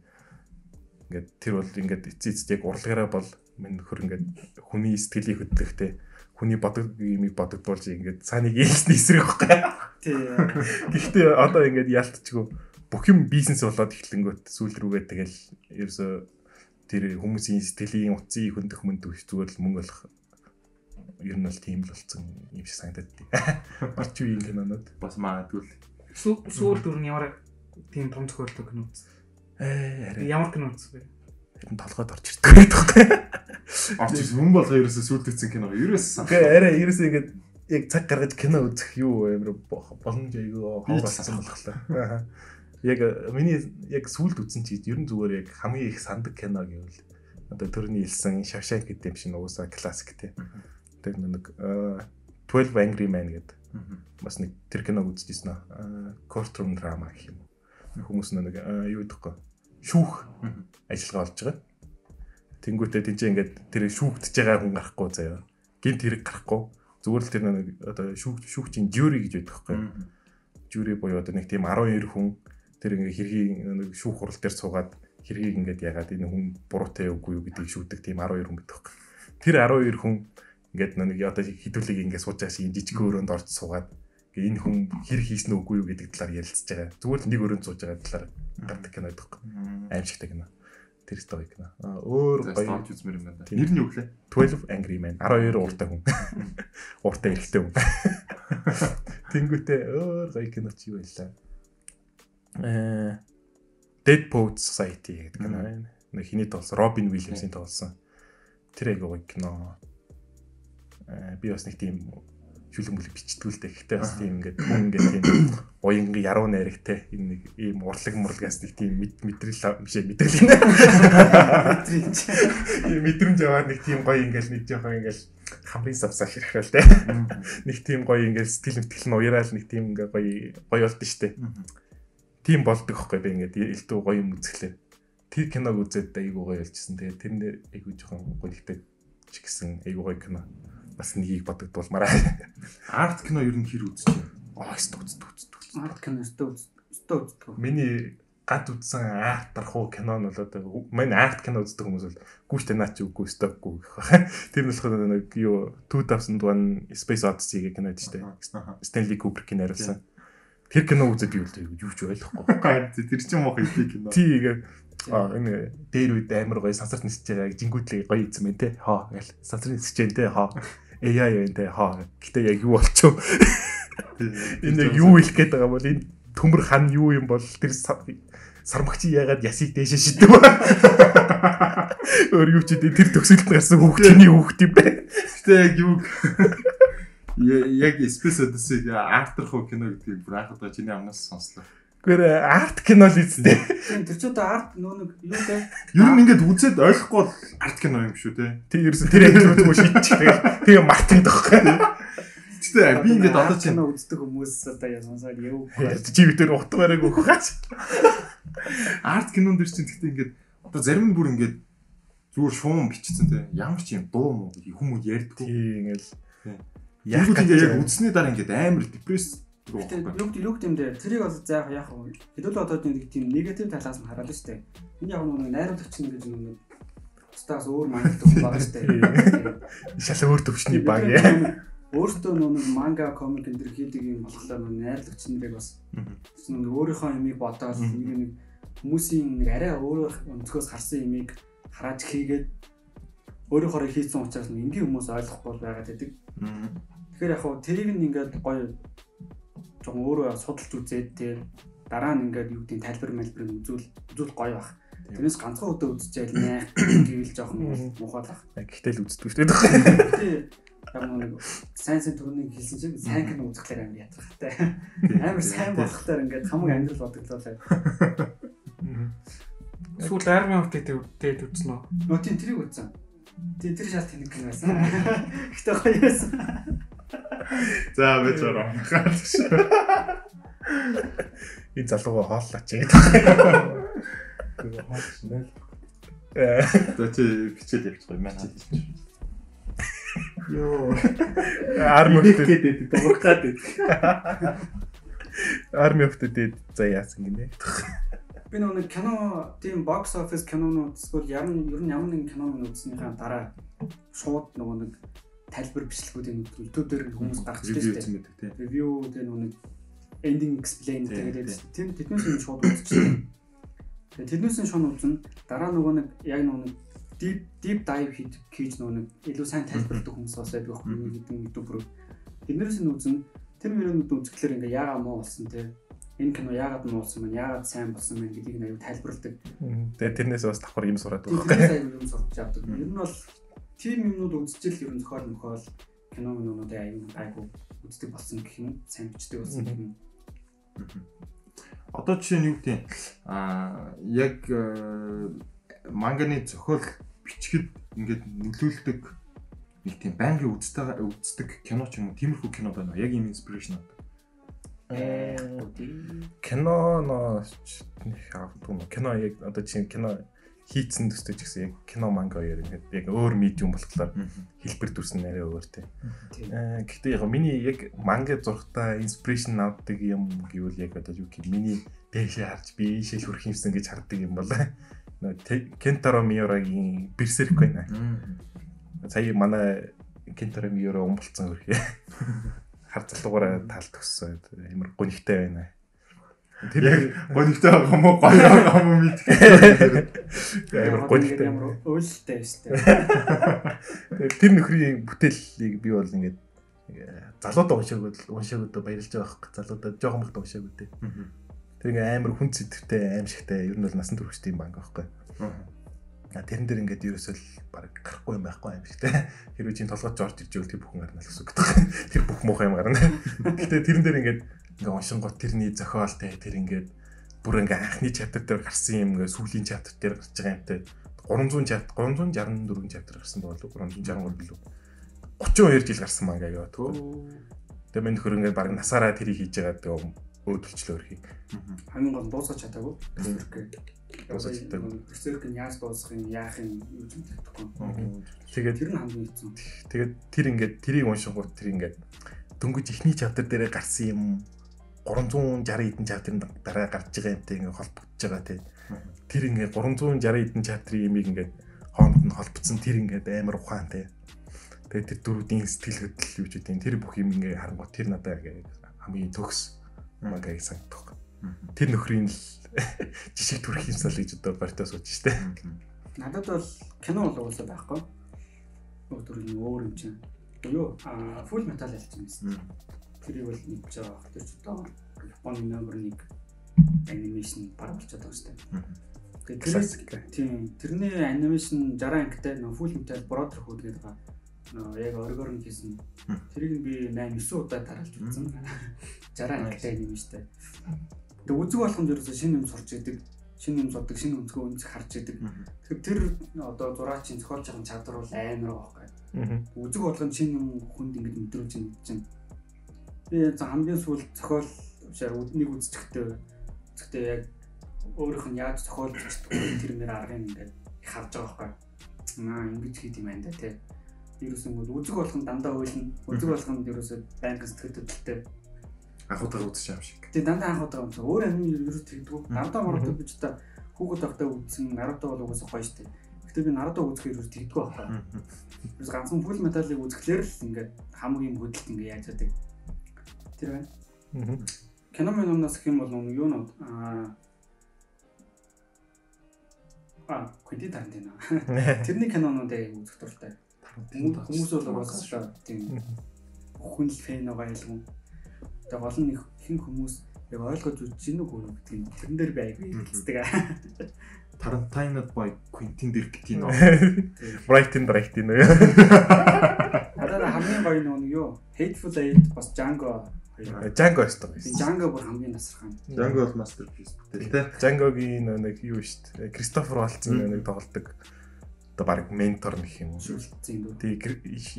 Ингээд тэр бол ингээд эцээ эцэд яг урлагаараа бол минь хөр ингээд хүний сэтгэлийг хөдлөхтэй хүний бодог юмыг бодогдуулж ингээд цааныг ээлсний эсрэг байхгүй. Тий. Гэхдээ одоо ингээд яалтчгүй бүх юм бизнес болоод эхлэнгөт сүүл рүүгээ тэгэл ерөөсө тэр хүмүүсийн сэтгэлийн утсыг хөндөх мөнд биш зүгээр л мөнгө олох ер нь бол тийм л болсон юм шиг санагдаад тий. *laughs* Орч үеийн кинонод Бас магадгүй л. Сүүл дүр нь ямар тийм том зохиолтой кино үзсэн. ээ Ямар кино үзсэн бэ? хэрэн толгойд орж ирдэг байдаг байхгүй. Орч ирсэн хүн болго ерөөсөө сүлдэгцэн кино ерөөсөө Тэгээ арай ерөөсөө ингээд яг цаг гаргаж кино үзэх юу амар боломж айгүй болохоор. Аа. Яг э, миний яг сүулт үзсэн чи ер нь зүгээр яг хамгийн их сандаг кино гэвэл одоо төрний хэлсэн Shawshank Redemption уусаа классик тий. Тэр нэг э, 12 Angry Men гэдэг бас нэг тэр киног үзчихсэн аа. Courtroom drama гэх юм. Хүмүүс нэг э, юу гэдэггүй шүүх ажиллагаа болж байгаа. Тэнгүүтээ тийч ингээд тэр шүүгдэж байгаа хүн гарахгүй заяа. Гинт хэрэг гарахгүй. Зүгээр л тэр нэг одоо шүүх шүүгчийн жюри гэж байдаг байхгүй. Жюри буюу одоо нэг тийм 12 хүн тэр ингээ хэргийн нэг шүүх хурал дээр суугаад хэргийг ингээд ягаад энэ хүн буруутай үгүй юу гэдгийг шүүдэг тийм 12 хүн байдаг. Тэр 12 хүн ингээд нэг одоо хідүүлэг ингээд сууж байгаа шиг жижиг өрөөнд орж суугаад энэ хүн хэр хийсэн үгүй юу гэдэг талаар ярилцж байгаа. Зүгээр л нэг өрөөнд сууж байгаа талаар гардаг кино байдаг. Аимшигтай кино. Тэр стори кино. Аа, Өөр гоё орж үзмэр юм байна. Нэр нь юу гэлээ? 12 Angry Man 12 ууртай хүн. *laughs* Ууртай эрэгтэй хүн. *laughs* Тэнгүүтээ өөр гоё кино чи юу байлаа. Э Dead Poets Society гэдэг кино байна. Нэг хиний тоглосон Робин Уильямсын тоглосон. Тэр айгүй гоё кино. Э би бас нэг тийм шүлэг мүлэг бичдэг л дээ. Гэхдээ бас тийм ингээд ингээд тийм уянга яруу найрагтай энэ нэг ийм урлаг мурлагаас нэг тийм мэд- мэдрэл биш мэдрэл гинэ. Ийм мэдрэмж аваад нэг тийм гоё ингээл нэг жоохон ингээл хамрын савсаа хэрхэл тэ. Нэг тийм гоё ингээл сэтгэл мэтгэл нь уяраал нэг тийм ингээ гоё гоё болд нь штэ. Тийм болдог хөхгүй би ингээд элдв гоё юм үзэхлээр. Тэр киног үзээд айгуу гоё болчихсон. Тэгээд тэрнээ айгуу жоохон гонхтой ч гэсэн айгуу гоё кино. Бас нэгийг бодогдуулмаар. Арт кино ер нь хэр үзэж байна? Аа өстө үзтэ үзтэ. Арт кино өстө өстө үздэг. Миний гад үзсэн арт рахуу кино нь бол одоо манай арт кино үздэг хүмүүс бол гүйтэй наа чи үгүй стокгүй гэх байна. Тэр нь болохоор нэг юу 2001 Space Odyssey гэх кино дээ. Stanley Kubrick-ийн хариулсан. Тэр кино үзээд юу л юу ч ойлгохгүй. Тэр чинь мох их кино. Тийгээ А энэ дээр үед амар гоё сансарт нисэж байгаа жингүүтлээ гоё ийцэн мэн те. Хоо гэл. Сансар нисэж जैन те. Хоо AI юм те. Хоо гэтээ яг юу болчихв энэ юу хэлэх гээд байгаа бол энэ төмөр хан юу юм бол тэр са- сармагчи яагаад ясыг дээшээ шидэв *laughs* өөр юу ч тэр төгсгөлд гарсан хүүхдийн хүүхд юм бэ? Гэтэ яг юу? *laughs* Яг Space Odyssey артрах уу кино гэдгийг бүр анх удаа чиний амнаас сонслоо. Гэр арт кино л үстэй Тийм тэр ч одоо арт нөө нэг юу вэ? Ер нь ингээд үзээд ойлгохгүй бол арт кино юм шүү те. тэр ерөөс тэр руу шийдчих тэгээ мартын тоххой Гэтэ би ингээд одоо чинь кино үздэг хүмүүс одоо яа сонсоод яв. чи битэр утгаараа өгөхөөч арт кинон дэр чинь гэтээ ингээд одоо зарим нь бүр ингээд зүгээр шуум бичсэн те. Ямар ч юм дуу муу хүмүүс ярьдгүй. тий ингээл Яг ингээд яг үзсний дараа ингээд амар депресс байхгүй. юг юг юм дээр тэрийг бол заах яах вэ? Хэдүүл одоо нэг тийм негатив талаас нь хараад штэ. Энэ яг нэг найруулагч нэг стаас өөр мангад байгаа штэ. шал өөр төвчний баг яа. Өөртөө нэг манга комик энэ төр хийдэг юм болохоор найруулагч нарыг бас нэг өөрийнхөө юмыг бодоод нэг нэг хүмүүсийн нэг арай өөр өнцгөөс харсан юмыг хараад хийгээд өөрийнхөө хийсэн учраас нэг энгийн хүмүүс ойлгохгүй байгаад байдаг. Тэгэхээр яг хуу тэрийг нь ингээд гоё жоохон өөрөө судалж үзээд тэр дараа нь ингээд юу гэдэг тайлбар мэлбэр үзүүл үзүүл гоё бах. Тэрнээс ганцхан өдөө үзчихэл нэ *coughs* гэвэл жоохон муухай бах. Гэхдээ л үздэг шүү дээ. *laughs* Гэтэ яг нэг сайн сайн төрнийг хэлсэн чинь сайн кино үзэхлээр амар ятгахтай. Амар сайн болохлаар ингээд хамаг амьдрал бодогдлоо. *laughs* Сүүл арми автыг дээд үзсэн үү? Нөө тийм тэрийг үзсэн. Тийм тэр шал тэнэг кино байсан. *laughs* Гэтэ гоё байсан. За би зураа. Энэ залууга хооллооч гэдэг. Э За чи бичээд явчих юм байна. Йоо. арми өвтөд гэдэг дуурхаад байдаг. арми өвтөд за яасан гинэ. Би нэг кино тийм бокс офис кинонууд эсвэл ямар ер нь ямар нэгэн киног үзснийхаа дараа шууд нөгөө нэг тайлбар бичлэгүүдийн YouTube дээр хүмүүс гаргаж ирсэн хийсэн мэдэг тий. ревю тэгээ нөгөө нэг ending explain Тийм, тэгээд тэр тэднээс нь шууд үзчихсэн. Тэгээ тэднээс нь шууд үзэн дараа нөгөө нэг яг нөгөө deep deep dive хийж хийж нөгөө нэг илүү сайн тайлбарладаг хүмүүс бас байдаг Мгм. гэдэг YouTuber. Тэднээс нь үзэн тэр мөрөнд үзэхлээр ингээ яагаад муу болсон те энэ кино яагаад муу болсон мэн яагаад сайн болсон мэн гэдгийг нь аюу тайлбарладаг. Тэгээ тэрнээс бас давхар юм сураад Тийм байгаа. тэрнээс аюу юм сурч авдаг. Ер нь бол тийм юмнууд үзчихэл ер нь зохиол мөхөөл кино минуудыг аюу гайгүй үздэг болсон гэх юм сайн бичдэг болсон гэх юм. Одоо жишээ нь юу гэдэг аа яг манганы зохиол бичгэд ингээд нөлөөлдөг нэг тийм байнгын үздэг үздэг кино ч юм уу тиймэрхүү кино байна уу? Яг ийм инспирэшн авдаг. Э, кино нөө кино яг одоо чинь кино хийцэн төстэй ч гэсэн яг кино манга хоёр ингээд яг өөр медиум болохоор хэлбэр дүрс нь арай өөр тий. Тийм. Э, Гэхдээ яг миний яг манга зурхтаа инспирэшн авдаг юм гэвэл яг одоо юу гэх миний дээшээ харж би ийшээ хүрэх юмсан гэж харддаг юм бол *laughs* Те- Кентаро Миорагийн Берсерк байна. Сая манай Кентаро Миора умбалцсан хөрхий. *laughs* Хар залуугаараа таал төгссөн. Амар гонигтай байна. Яг Тэр гонигтай байгаа юм уу? Гоё байгаа юм уу мэдээ. амар гонигтай. ямар өөлтэй өстэй. Тэгээд тэр нөхрийн бүтээлийг би бол ингээд залуудаа уншааг уншааг удаа баярлж байгаа хэрэг. Залуудаа жоохон бахт уншааг үдээ. Тэр ингээд амар хүн зэвтэй аимшигтай ер нь бол насан туршид юм банк байхгүй. Тэрэн дээр ингээд ерөөсөө л баг гарахгүй юм байхгүй юм шиг те. Хэрвээ чинь толгойд жорж ирж ивэл тэр бүхэн гарна л гэсэн үг гэдэг. *laughs* Тэр бүх муухай юм гарна. *laughs* Гэтэ тэрэн дээр ингээд ингээд уншингууд тэрний зохиол те тэр ингээд бүр ингээд анхны чаптер дээр гарсан юм ингээд сүүлийн чаптер дээр гарч байгаа юм те. 300 чаптер 364 чаптер гарсан болов 363 билүү. 32 жил гарсан манга яа төө. Тэгээ минь хөр ингээд баг насаараа тэрийг хийж байгаа тэгээ өөдөлчлөө өрхий. хамгийн гол дуусгаж чадаагүй. Дуусгаж чадаагүй. Берсерк нь яаж дуусгахын яах юм юу ч мэдэхгүй. Тэгээд Тэр нь хамгийн хэцүү. Тэгээд тэр ингээд тэрийг уншингууд тэр ингээд дөнгөж ихний чаптер дээрээ гарсан юм 360 эдэн чаптерын дараа гарч байгаа юмтай ингээд холбогдож байгаа тий. Тэр ингээд 360 эдэн чаптерын юмыг ингээд хоомд нь холбогдсон тэр ингээд амар ухаан тий. Тэгээд тэр дөрүүдийн сэтгэл хөдлөл юу ч үгүй тэр бүх юм ингээд харангуй тэр надад ингээд хамгийн төгс магайг санагдах. Тэр нөхрийн л *laughs* жишг төрөх юмсал гэж одоо бартаа сууж штэ. Надад бол кино бол уусаа байхгүй. Өөр өөр юм чинь. Юу а фул метал ялч юм байна. Тэрийг бол мэдж байгаа бах. Тэр ч одоо Японы номер 1 анимашн баг болчиход байгаа шүү дээ. Тэгээд тийм тэрний анимашн 60 ангитай нөө фул метал бродер хүүд гэдэг байгаа. Нөө яг оргоор нь хийсэн. Тэрийг би 8 9 удаа тараалж үзсэн. 60 ангитай анимаштай. Тэгээд үзэг болгонд ерөөсө шинэ юм сурч идэг шинэ юм суддаг, шинэ өнцгөө өнцг харж идэг. Тэгэхээр тэр одоо зураачийн зохиолж байгаа чадвар бол амар байгаа байхгүй. Үзэг болгонд шинэ юм хүнд ингэж мэдрүүлж юм чинь. Би за хамгийн сүүл зохиол шаар нэг үзчихтэй. Гэхдээ яг өөрийнх нь яаж зохиолж чаддаг тэр нэр аргыг ингээд харж байгаа байхгүй. Аа ингэж хийд юм байна да тий. Ерөөсөн бол үзэг болгонд дандаа ойлно. Үзэг болгонд ерөөсөө байнгын сэтгэл хөдлөлтэй Анхудаа үзэж юм шиг. Тэгээ дандаа анх удаа онцоо. Өөр амин ерөөс тэгдэггүй. Наруто Наруто би ч та хүүхэд байхдаа үзсэн Наруто бол угаасаа гоё штэ. Гэтэ би Наруто үзэхээр ерөөс тэгдэггүй байхгүй. Ерөөс ганцхан фул металлыг үзэхлээр л ингээд хамгийн хөдөлт ингээд яаж яадаг. Тэр байна. Кино минунаас гэх юм бол нэг юу нөө аа А, Квентин Тарантино. *laughs* Тэрний кинонуудыг үзэх дуртай. Хүмүүс бол угаасаа тийм хүн л фэн байгаа ялгуу. Тэгээ гол нь хэн хүмүүс яг ойлгож үзэж гинүү гүн гэдэг юм. Тэрэн дээр би айгүй хэлцдэг. Тарантайнад бай Quentin Tarantino. Brighton Brighton. Надад хамгийн гоё нэг юу? Hateful Eight бас Django. Django өстөг. Би Django бүр хамгийн насархан. Django бол masterpiece бүтээл те. Django-гийн нэг юу шүү дээ. Кристофер Валцын нэг тоглолдог. Одоо баг ментор нөх юм уу? Шүлцэн дүү. Тий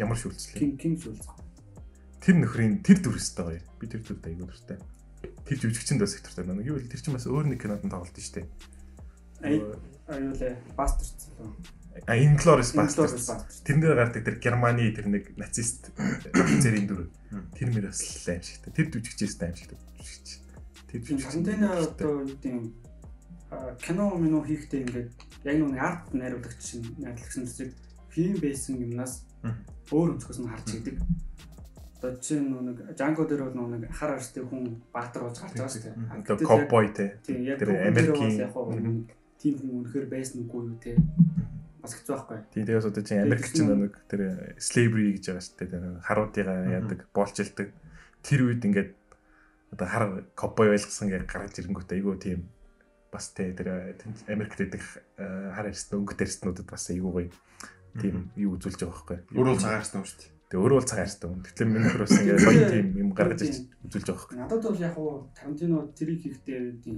ямар шүүлцлээ. King King шүлц. Тэр нөхрийн тэр дүрстэй гоё. Би тэр дүртэй айгүй дуртай. Тэр жүжигчин дэс сектортай нэг юу вэ? Тэр чинь бас өөр нэг кинонд тоглолт шүү дээ. Ай аюулээ Bastards. А Inglourious Basterds. Тэрэн дээр гардаг тэр Германы тэр нэг нацист офицерийн дүр. Тэр мөр бас л аимшигтай. Тэр жүжигчээс аимшигтай жүжигч. Тэр жүжигчин. Тарантино одоо юу гэдэг кино минь хийхдээ ингээд яг нэг арт найруулагч шин найруулагч нарыг фильм байсан юмнаас өөр өнцгөөс нь харж идэг. Одоо чинь нэг Django дээр бол нэг хар арстай хүн баатар болж гарч байгаа шүү дээ. Одоо ковбой те. Тэр Америкийн- тийм хүн үнэхээр байсан үгүй юу те. Бас хэцүү байхгүй. Тийм тэгээс одоо чинь Америк чинь нэг тэр slavery гэж байгаа шүү дээ. Тэр харуудыгаа яадаг, боолжилдаг. Тэр үед ингээд одоо хар ковбой байлгсан гэж гарч ирэнгүүт айгүй тийм бас те тэр Америкт байдаг э, хар арьстай өнгөт арьснуудад бас айгүй гоё тийм юу үзүүлж байгаа байхгүй. Өөрөө цагаарсан юм шүү дээ. Тэгээ өөрөө бол цаг арьстай хүн. Тэгэхээр миний хөрөөс ингээд гоё тийм юм гаргаж ирж үзүүлж байгаа байхгүй. Надад бол яг уу Тарантино тэрийг хийхдээ тийм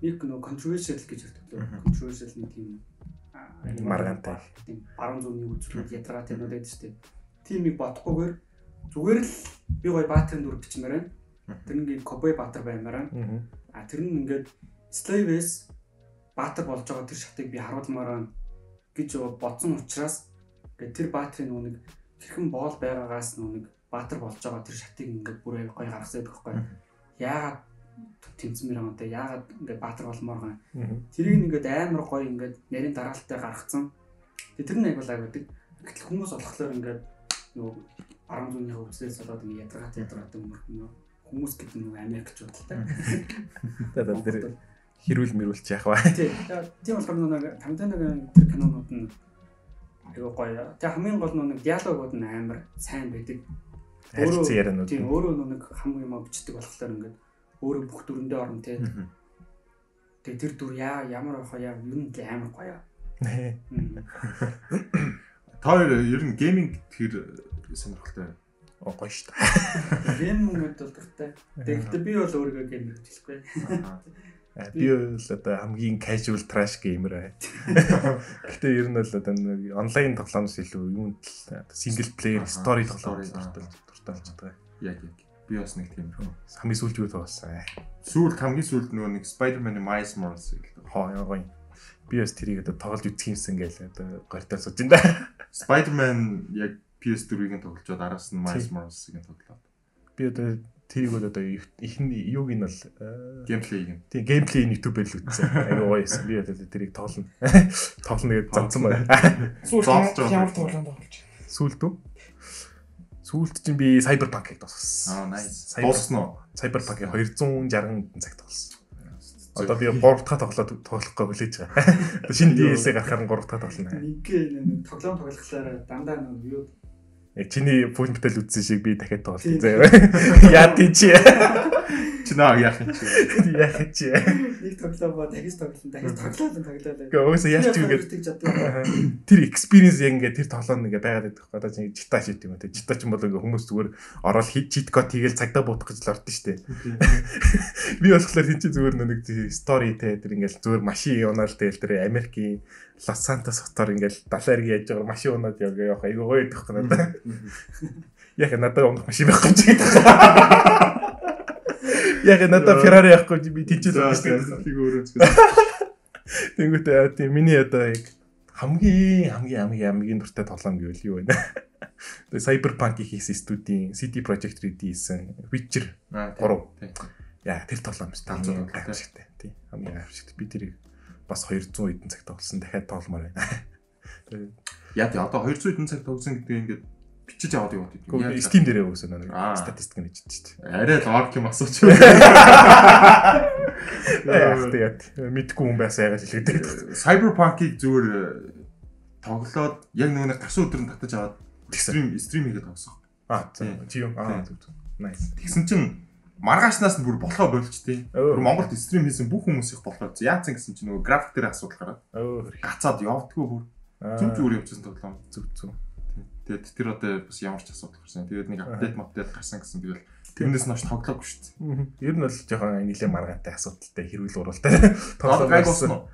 нэг нөө controversial гэж. Мгм. Controversial нэг тийм юм Маргаантай. баруун зүүнний үзүүлэлт ядаргаатай нүүд байдаг шүү дээ. Тимийг бодохгүйгээр зүгээр л би гоё баатарын дүр бичмээр байна. Тэр нэг Кобой Баатар баймаар байна. Аа. А тэр нь ингээд Slaves Баатар болж байгаа тэр шатыг би харуулмаар байна гэж бодсон учраас ингээд тэр Баатрын нэг хэрхэн боол байгаагаас нэг Баатар болж байгаа тэр шатыг ингээд бүр гоё гаргасан байдаг байхгүй. Яагаад тэмцмээр байгаа те. Яагаад ингээд баатар болмоор Мгм. тэрийг ингээд амар гоё ингээд нарийн дараалттай гаргацсан. Тэр нь болоо гэдэг гэтэл хүмүүс болохоор ингээд нөгөө баруун зүүнийхээ хөвцлээс болоод ингээд ядаргаат ядаргаат өмөрхнө хүмүүс гэдэг нөгөө Америкчууд л та Тэгээд тэр хэрүүл мэрүүлч яах вэ? тий. Тийм болохоор нөгөө тамтанаг тэр кинонууд нь аяга гоё. Тэгээ хамгийн гол нь нэг диалогууд нь амар сайн байдаг. Харилцан ярианууд. тийм өөрөө нэг хамгийн юм бичдэг болохоор ингээд өөрөө бүх дүрэндээ орно тий тэгээ тэр дүр яа ямар байх вэ яа ер нь л амар гоё хоёр ер нь гейминг тэр сонирхолтой. Гоё шүү дээ. *laughs* Гейм мөнгөд бол дуртай. Тэгэхдээ би бол өөрийгөө хэлэхгүй. А, Би бол одоо хамгийн casual trash gamer аа. *laughs* Гэтэ ер нь бол одоо нэг онлайн тоглоомоос илүү юунд л single player story тоглоом дуртай дуртай болж байгаа. Яг яг. Би бас нэг тийм. Хамгийн сүүлд юу тоглосон. Сүүлд хамгийн сүүлд нөгөө нэг Spider-Man Miles Morales гэдэг. Хоо яа гоё. Би бас тэрийг одоо тоглож үзэх юмсан гээл одоо гортоор сууж энэ. Spider-Man яг PS4-ийг тоглож чад араас нь Miles Morales-ийг тоглоод. Би одоо тэрийг бол одоо ихний юуг нь бол э, Геймплейг нь. тийм геймплей YouTube-ээр л үзсэн. Айгуу гоё юмсан. Би одоо тэрийг тоглоно. *laughs* Тоглоно гэж занцсан байна. Сүүлд байгаа. ямар тоглоом тоглож. Сүүлд үү? Сүүлд чинь би Cyberpunk-ыг тоглосон. Аа nice. Cyber- Дуусна уу? Cyberpunk-ыг 260 цаг тоглосон. Одоо би 3 дахь тоглоод тоглохгүй хүлээж байгаа. Одоо *laughs* шинэ DLC гарахаар 3 дахь тоглоно. Нэг нэг тоглоом тоглохлаараа дандаа нэг юу чиний фул метал үзсэн шиг би дахиад тоглолт заяа. *laughs* Яа тийч. Чи *laughs* наа яах юм чи. Яах чи. нэг тоглоом ба дахиж тоглоом дахиж тоглоом тоглоом. Гэхдээ уусаа яаж ч үгээд тэр experience яг ингээд тэр тоглоом ингээ байгаад байдаг. Одоо чи чита шит юм те. Чита ч юм бол ингээ хүмүүс зүгээр ороод cheat code хийгээл цагдаа буутах гэж л ордон штэ. Би болохоор тийм чи зүгээр нэг story те тэр ингээл зүгээр машин унаал тэгэл тэр Америкийн Лос Сантос хотоор ингээл далаарг яаж байгаа машин унаад яг явах айгүй гоё идэх хэрэг надад. Яг надад унах машин байхгүй чи. *laughs* Яг надад Ferrari явахгүй би тийчээд байна штэ. Тийг өөрөө ч. Тэнгүүтээ тийм миний одоо яг хамгийн хамгийн хамгийн хамгийн дуртай тоглоом гэвэл юу вэ? Тэгээ Cyberpunk хийсэн студийн CD Projekt Red хийсэн Witcher Аа. Гурав. Тийм. яа тэр тоглоом шүү Талцуу дээ. тоглолт, Гайхамшигтай. Тийм. Хамгийн гайхамшигтай. Би тэрийг бас 200 хэдэн цаг тоглосон. Дахиад тогломоор байна. Яа тий одоо 200 хэдэн цаг тогсон гэдэг ингээд бичиж аваад яваад идэв. Steam дээрээ өгсөн нэг статистик нэж чинь. Арай л орк юм асууч. *laughs* *laughs* Тэгээд мэдгүй хүн байсаа ягаад хэлгээд. Cyberpunk-ыг зүгээр э, тоглоод яг нэг гарсан өдөр нь татаж аваад стрим стрим хийгээд тоглосон. Аа Тийм. Аа зүг зүг. Nice. Тэгсэн чинь маргаашнаас нь бүр болохоо болж тий. Монголд стрим хийсэн бүх хүмүүс их болохоор яатсан гэсэн чинь нөгөө график дээр асуудал гараад гацаад явдггүй бүр зүг зүгээр явчихсан тоглоом. зүг зүг. Тэгээд тэр одоо бас ямар ч асуудал гарсан. Тэгээд нэг апдейт апдейт гарсан гэсэн тэгэл тэрнээс нь оч тоглоогүй шүү дээ. Ер нь бол жоохон нэлээ маргаантай асуудалтай хэрүүл уралтай. *laughs* Уу?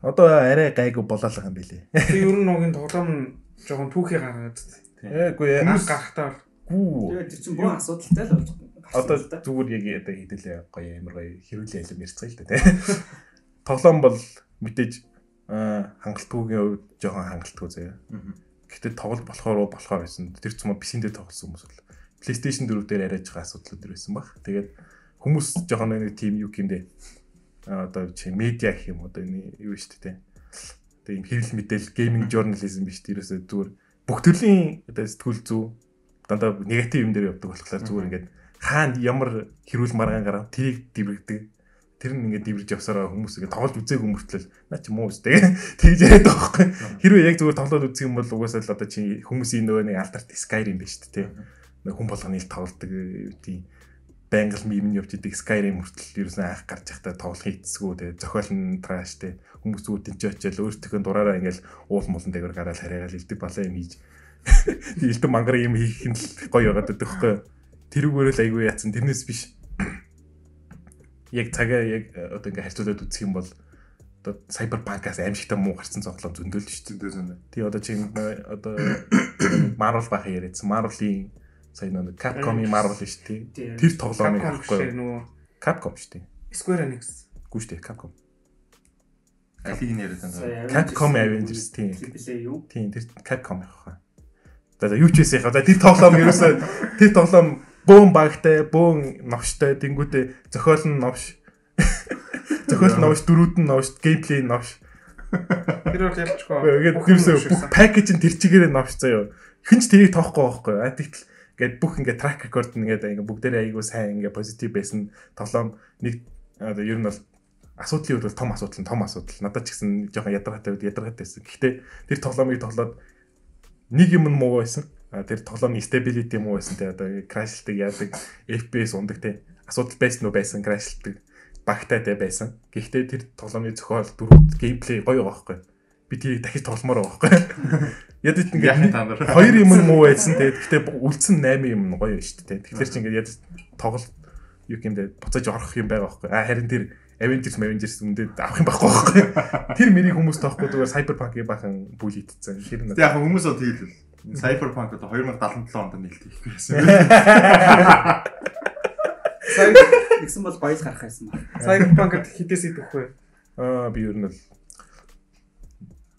Одоо арай гайгүй болоолах юм билий. Тэгээ ер нь нугийн тоглоом нь жоохон түүхий гаргаад анх хүмүүс гарахтаа гүү. Тэгээд тэр чинь бүх асуудалтай л болж Одоо зүгээр яг одоо хэдүүлээ гоё амар гоё хэрүүлээ хэлэм ярьцгаая л тий. *laughs* Тоглоом бол мэдээж аа, хангалтгүйгийн хувьд жоохон хангалтгүй заяа. Мгм. Гэхдээ тоглол болохоор болохоор байсан. Тэр ч юм уу PC-д тоглосон хүмүүс бол PlayStation 4 дээр арайж байгаа асуудлууд төр байсан баг. Тэгээд хүмүүс жоохон нэг тийм юу гэмдэ. Аа одоо чи медиа гэх юм одоо энэ юу шүү дээ. Одоо юм хэвлэл мэдээл гейминг журнализм биш тэрөөсөө зүгээр бүх төрлийн одоо сэтгүүл зүй дандаа негатив юм дээр явдаг болохоор зүгээр ингээд хаана ямар хэрүүл маргаан гараа тэрийг дивэрдэг. Тэр нь ингээд дивэрж явсараа хүмүүс ингээд тоглож үзээгүй мөртлөл наа чи муу үстэй *laughs* тэгж яриад байгаа байхгүй. Хэрвээ яг зүгээр тоглоод үзэх юм бол угаасаа л одоо чи хүмүүсийн нөгөө нэг альтерт Skyrim биш үү те. Нэг хүн болгоны л тоглодог тийм байнгал мим нь явж идэг Skyrim хүртэл ерөөсөн анх гарч явахдаа тоглох хийцсгүү те. Зохиол нь траш те. Хүмүүс зүгээр тэнцээ очиад өөртөө дураараа ингээл уул мулан дээгүүр гараад хараагаал илдэг балаа юм хийж. *laughs* Илдэг мангар юм хийх нь л гоё байгаад байдаг байхгүй. Тэрүүгээр л айгүй яатсан тэрнээс биш. Яг цагаа яг э, одоо ингээ харьцуулаад үзэх юм бол одоо Cyberpunk-аас аимшигтай муу гарсан зоглоо зөндөл шүү дээ. Тий одоо чи одоо Marvel баха яриадсан. Marvel-ийн сая нэг Capcom-ийн Marvel шүү дээ. Тэр тоглоомыг авахгүй. Capcom шүү дээ. Square Enix Гүү шүү дээ Capcom. Алиг нь яриад байна. Capcom Avengers юу? Тийм тэр Capcom байх хаа. За юу ч байсан яхаа. За тэр тоглоом ерөөсөө тэр тоглоом бөөн багтай, бөөн новштой, тэнгүүтээ зохиол нь новш. *laughs* Зохиол нь новш, дөрүүд нь новш, геймплей нь новш. Тэр бол ялчгүй. Тэгээд ерөөсөө пакэж нь тэр чигээрээ новш заяа. Хинч тэрийг тоохгүй байхгүй. А тэгтэл ингээд бүх ингээд track record нь ингээд ингээд бүгдээрээ айгуу сайн ингээд позитив байсан тоглоом нэг одоо ер нь бол асуудлын үед бол том асуудал том асуудал. Надад ч гэсэн жоохон ядаргаатай үед ядаргаатай байсан. Гэхдээ тэр тоглоомыг тоглоод нэг юм нь муу байсан. Тэр тоглоомын stability муу байсан те одоо crashлдаг яадаг FPS ундаг те асуудал байсан уу байсан crashлдаг багтай те байсан. Гэхдээ тэр тоглоомын зохиол дөрөв геймплей гоё байгаа байхгүй. Би тэрийг дахиж тогломоор байгаа байхгүй. *laughs* Яд ит нар. хоёр юм муу байсан те. Гэхдээ үлдсэн 8 юм гоё шүү дээ те. Тэгэхээр чи ингээд яд тоглол юу гэмдэ буцааж орох юм байгаа байхгүй. А харин тэр Avengers Avengers үндэ авах юм байхгүй байхгүй. *laughs* Тэр мэрийг хүмүүс тоохгүй зүгээр Cyberpunk-ийн бахан бүлийдсэн. Тэр яг хүмүүс бол хийлэл. Cyberpunk одоо 2077 онд хийх байсан. Сая гэсэн бол баял гарах байсан ба. Cyberpunk-д хитээс идэх вэ? Аа би ер нь бол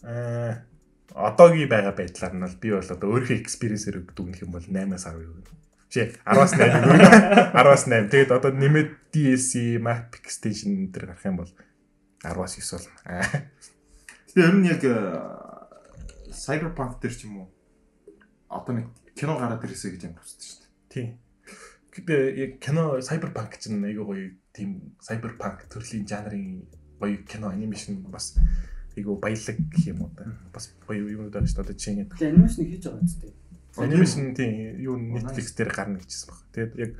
аа одоогийн байгаа байдлаар нь би бол одоо өөрийнхөө experience-ээр дүгнэх юм бол 8-аас 10 юу. Чи 10-аас 8 юу. 10-аас 8. Тэгээд одоо нэмээд DLC, map extension энэ гарах юм бол 10-аас 9 болно. Тэгээ ер нь яг э, Cyberpunk дээр ч юм уу одоо нэг кино гараад ирээсэй гэж юм хүсдэг шүү дээ. Тийм. Гэтэ яг кино Cyberpunk ч нэг айгүй гоё тийм Cyberpunk төрлийн жанрын гоё кино анимашн бас айгүй баялаг гэх юм уу та. Бас гоё юмуд байна шүү дээ. Чинь Тэгээ анимашн хийж байгаа үстэй. анимашн тийм юу Netflix дээр гарна гэжсэн баг. Тэгээд яг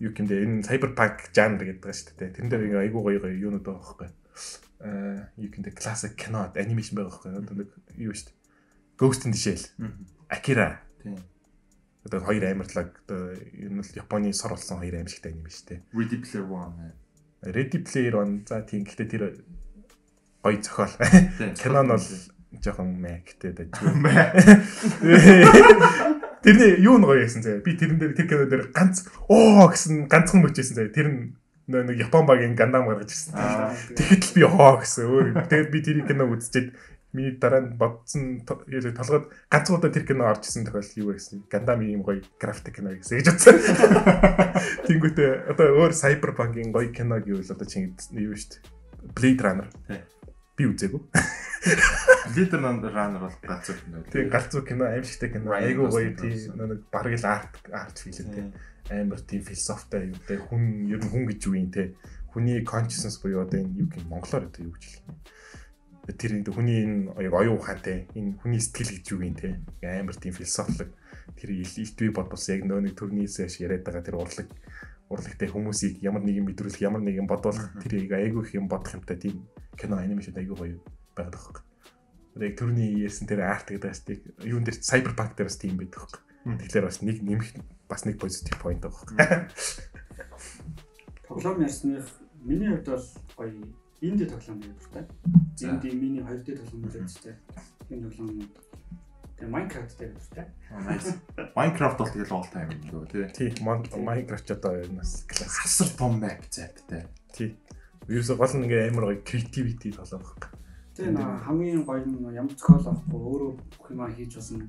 юу гэмдэ энэ Cyberpunk жанр гэдэг байгаа шүү дээ. Тэрэн дээр айгүй гоё гоё юунууд байгаа байхгүй. Аа юу гэмдэ classic кино анимашн байгаа байхгүй. Одоо нэг юу шүү дээ. Ghost in the Shell, Akira Тийм. Одоо хоёр амарлаг одоо энэ бол Японы сор болсон хоёр аимшигтай аним шүү дээ. Ready Player One. Ready Player One за тийм гэхдээ тэр гоё зохиол. Кино нь бол жоохон мэктэй дэж. *laughs* *laughs* Тэрний юу нь гоё байсан заяа. Би тэрэн дээр тэр кино дээр ганц оо гэсэн ганцхан мөчсэн заяа. Тэр нь нэг Япон багийн гандам гаргаж ирсэн. Л би хоо гэсэн өөр. Тэгээд би тэр киног үзчихэд миний дараа нь бодсон яг толгойд ганц удаа тэр кино орж исэн тохиол юу байсан. Гандам юм гоё график кино гэсэн гэж бодсон. *laughs* Тэнгүүтээ одоо өөр Cyberpunk-ийн гоё кино гэвэл одоо чинь юу шүү дээ. Blade Runner. Би үзээгүй. Leader Runner бол үг нэ. Тэгээ галзуу кино аимшигтай кино. Айгуу гоё тийм нэг бараг л арт арт фильм тийм амар тийм философитой юм те хүн ер нь хүн гэж юу юм те хүний consciousness буюу одоо энэ юу гэх монголоор одоо юу гэж хэлэх тэр энэ хүний энэ яг оюун ухаантай энэ хүний сэтгэл гэж юу юм те амар тийм философик тэр илт би бодвол яг нөө нэг төрнийс яш яриад байгаа тэр урлаг урлагтай хүмүүсийг ямар нэг юм мэдрүүлэх ямар нэг юм бодвол тэрийг айгүй их юм бодох юмтай тийм кино анимашн айгүй гоё байгаа юм. Яг төрний ярьсан тэр арт гэдэг бас тийм юун дээр cyberpunk дээр бас тийм байдаг хөөх. Тэгэхээр бас нэг нэмэх бас нэг позитив point байгаа хөөх. Тоглоом ярьсных миний хувьд бол гоё инди тоглоом юм байна. За. Инди миний 2D тоглоом үзэж энэ тоглоом Тэгээ Minecraft дээр. Nice. Minecraft бол тэгэл all time юм лөө тий. Тий, Minecraft ч одоо энэ бас классик. Хасар том map зайтай. Тий. Ерөөсө гол нь ингээ амар гоё creativity тоглоом хөөх. Тэгээ нөө хамгийн гоё нь ямар зохиол авахгүй өөрөө бүх юмаа хийж болсон.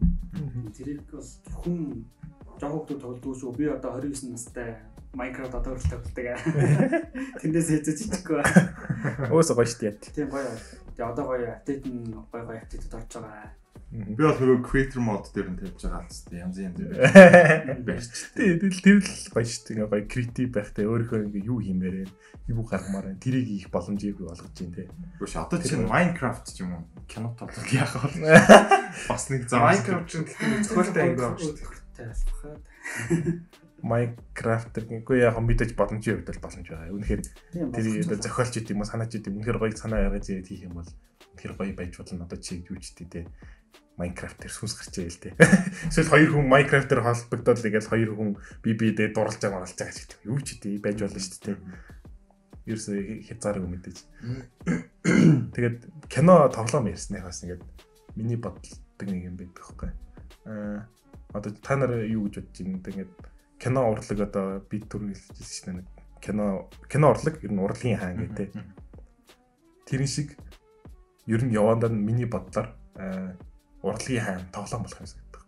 Тэрийг бас хүн жоох хүмүүс тоглодог шүү. Би одоо 29 настай Minecraft одоо хүртэл тоглодог. *laughs* Тэндээс хэзээ жижиггүй. *laughs* Өөсө гоё шүү дээ. Тийм гоё. Тэгээ одоо гоё апдейт нь гоё гоё апдейтэд орж байгаа. Би бол нөгөө creator mode дээр нь тавьж байгаа л зү янз янз *laughs* юм барьч. Тэгэл тэр л гоё шүү дээ. Ингээ гоё creative байхтай өөрийнхөө ингээ юу хиймээрээ юу гаргамаар байна. Тэрийг их боломжийг олгож дээ тий. Үгүй ш одоо чинь Minecraft ч юм уу кино тоглох яах вэ? Бас нэг зам. Minecraft ч гэдэг зохиолтой анги байна шүү дээ. дээ. Minecraft гэхгүй яг мэдээж боломжийн хувьд л боломж байгаа. Үнэхээр тэр зохиолч гэдэг юм уу санаач гэдэг юм үнэхээр гоё санаа яргаж ирээд хийх юм бол үнэхээр гоё байж болно одоо чи юу ч гэдэг те Minecraft дээр сүнс гарч ийл те. *laughs* Эсвэл хоёр хүн Minecraft дээр холбогдоод игээл хоёр хүн би би дээр дурлж байгаа моралж байгаа гэдэг. Юу ч гэдэг байж болно шүү дээ. Ерөөсөө хязгаар юм мэдээж. *coughs* Тэгээд кино тоглоом ярьсныг бас ингээд миний боддог нэг юм байдаг байхгүй. Аа одоо та нар юу гэж бодож байна? Тэгээд кино урлаг одоо би түр хэлчихсэн шүү дээ. Кино кино урлаг ер нь урлагийн хаан гэдэг. Тэрэн шиг ер нь явандаа миний бодлоор аа урлагийн хаан тоглоом болох юм шиг байдаг.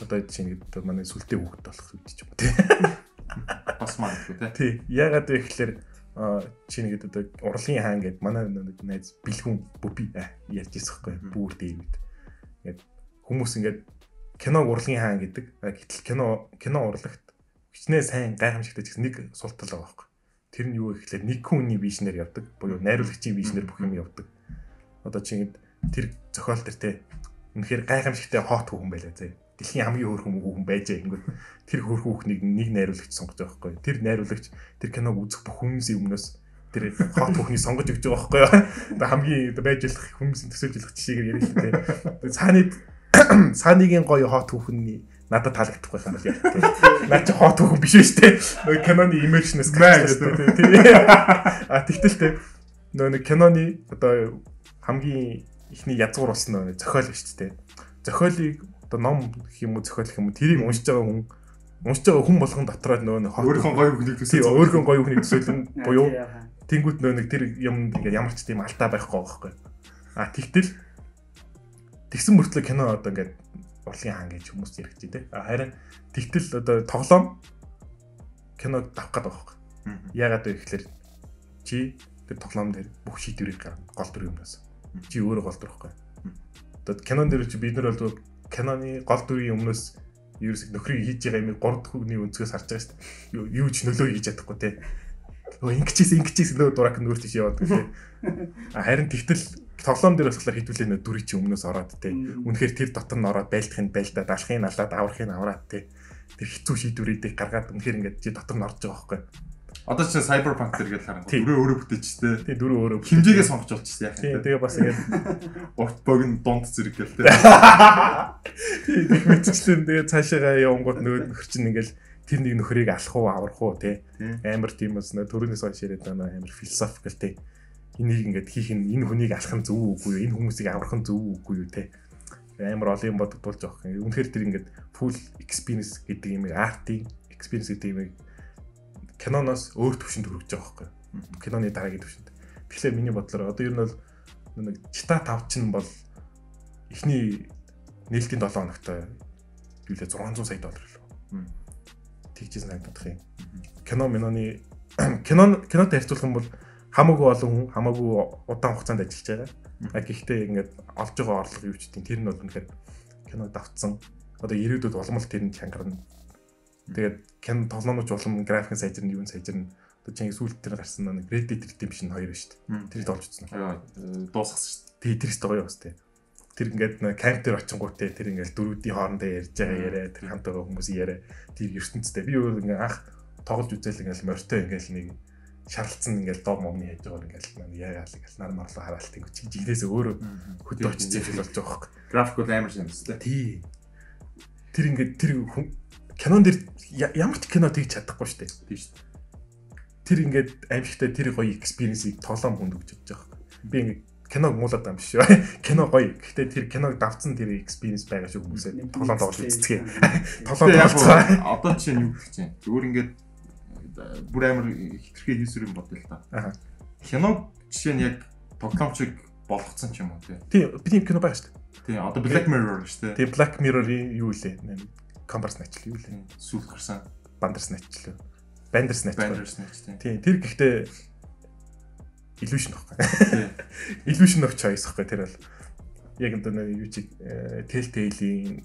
Одоо чинь одоо манай сүлдээ хүүхэд болох үед ч юм уу тий. Бас маань гэх үү те. Тий. Ягаад вэ гэхээр а чи нэг одоо урлагийн хаан гэдэг манай нэг найз бэлгүн бүби ярьж ирсэн байхгүй бүр дэвид. Ингээд хүмүүс ингээд киног урлагийн хаан гэдэг. Гэтэл кино кино урлагт хичнээн сайн гайхамшигтай гэсэн нэг султал байгаа байхгүй. Тэр нь юу вэ гэхээр нэг хүний вижнэр явдаг. Буюу найруулагчийн вижнэр бүх юм явдаг. Одоо чи тэр зохиол төр те үнэхээр гайхамшигтай хот хүүхэн байлаа зэ. Дэлхийн хамгийн хөөрхөн хүүхэн байжээ ингээд тэр хөөрхөн хүүхнийг нэг найруулагч сонгож байгаа байхгүй. Тэр найруулагч тэр киног үзэх бүх хүмүүсийн өмнөөс тэр хот хүүхнийг сонгож өгч байгаа байхгүй. Одоо хамгийн байж болох хүмүүсийн төсөөлөх жишээгээр ярих л те. Цааны *coughs* цааныгийн гоё хот хүүхний надад таалагдахгүй юм байна. Наа чи хот хүүхэн биш шүү дээ. Нөгөө киноны имэжнэс гэдэг тийм. А тэгтэл те нөгөө нэг киноны одоо хамгийн ихний язгуур болсон нөгөө зохиол шүү дээ. Зохиолыг одоо ном гэх юм уу зохиол гэх юм уу тэрийг уншиж байгаа хүн уншиж байгаа хүн болгон дотроо нөгөө нэг Өөрийнхөө гоё хүнийг тийм төсөөлж өөрхөн гоё хүний төсөөлөн буюу Тэнгүүт нөө нэг тэр юм ингээд ямар ч тийм алдаа байхгүй байхгүй. А тэгтэл тэгсэн мөртлөө кино одоо ингээд урлагийн хаан гэж хүмүүс тээ. А харин тэгтэл одоо тоглоом киног давах гэдэг байхгүй. Яагаад вэ гэхээр чи тэр тоглоом дээр бүх шийдвэрийг гаргана. Гол дүр юмнаас. Чи өөрөө гол дүр байхгүй. Одоо кинон дээр чи бид нар бол киноны гол дүрийн өмнөөс ерөөсөг нөхрийг хийж байгаа юм 3 дахь хүний өнцгөөс харж байгаа шүү дээ. Юу- ч нөлөө хийж чадахгүй те. Өө ингэчээс ингэчээс нөө дурак нүүр тийш яваад те. *laughs* А харин тэгтэл тоглоом дээр болохоор хідүүлээ нөө дүрий чи өмнөөс ороод те. Үнэхээр тэр дотор нь ороод байлдахын байлдаад алахын алаад аврахын авраад те. Тэр хэцүү шийдвэрүүдийг гаргаад үнэхээр ингээд чи дотор нь орж байгаа байхгүй. Одоо чинь Cyberpunk тэр гэж харангуй. Тийм. Өөрөө бүтээчтэй. Тэгээ дөрөв өөрөө Химжээгээ сонгож болчихсон яах юм. тэгээ бас ингээд Урт богн дунд зэрэг гэл те. тийм мэдчихлээ тэгээ цаашаа явангууд нөгөө нөхөр чинь ингээд тэр нэг нөхрийг алах уу аврах уу те. Тийм. амар тийм бас нөө төрөнөөс хойш яриад байгаа амар философикал те энийг ингээд хийх нь энэ хүнийг алах нь зөв үгүй юу? Энэ хүмүүсийг аврах нь зөв үгүй юу те? Амар олон юм бодогдуулж байгаа юм үнэхээр тэр ингээд full experience гэдэг юм артын experience гэдэг юм киноноос өөр төвшөнд хүрэж байгаа байхгүй киноны дараагийн төвшөнд тэгэхээр миний бодлоор одоо ер нь бол нэг чита 5 чинь бол эхний нээлтийн 7 хоногт юу лээ 600 сая доллар лөө тэгжсэн санагдах юм. Кино миноны *clears throat* кино кинотой харьцуулах юм бол хамаагүй олон хүн хамаагүй удаан хугацаанд ажиллаж байгаа. Гэхдээ ингээд олж байгаа орлого юу ч тийм тэр нь бол үнэхээр кино давтсан. Одоо ирээдүйд уламжлалт тэр нь чангарна. Тэгээд кино тоглоомч улам график сайжирна, юу сайжирна. Одоо чинь сүүлд тэр гарсан нэг Red Dead Redemption 2 шүү дээ. Тэр толж утсан. Дуусгасан шүү Тэгээ тэрс гоё бас тий. Тэр ингээд камп дээр очингууд те тэр ингээд дөрүүдийн хоорондоо ярьж байгаа яриа тэр хамт байгаа хүмүүсийн яриа тэр ертөнцтэй би өөр ингээд анх тоглож үзэл ингээд морьтой ингээд нэг шаралцсан ингээд доо момны хийж байгаа ингээд маань яагаал ингээд нар марлуу хараалт ингээд чи жигнээс өөрөө хөдөө очиж зүйл болж байгаа хөөх. График бол амар юм тест. Тий. Тэр ингээд тэр кинон дэр ямар ч кино тэгж чадахгүй шүү дээ. Тийм шүү. Тэр ингээд аимшигтай тэр гоё экспириенсийг тоглоом хүнд өгч чадж байгаа хөөх. Би ингээд киног муулаад байгаа юм биш үү? *laughs* Кино гоё. Гэхдээ тэр киног давцсан тэр экспириенс байгаа шүү хүмүүсээ тоглоом тоглож Тэгээ *laughs* яг тоглоцгаа. одоо чинь юу гэж чинь. Зүгээр ингээд бүр амар хитрхээ хийсүр юм бодъё л та. Кино жишээ нь яг тоглоомчиг болгоцсон ч юм уу тий. Тий, бидний кино байгаа шүү дээ. Тий, одоо Black Mirror шүү дээ. Тий, Black Mirror-ийн юу лээ? Компарс нач юу лээ? Сүүл гарсан. Bandersnatch лөө. Bandersnatch. Bandersnatch тий. Тий, тэр гэхдээ illusion баггүй. Тий. *laughs* Illusion of choice баггүй тэр бол. Яг энэ юу чиг э, Telltale-ийн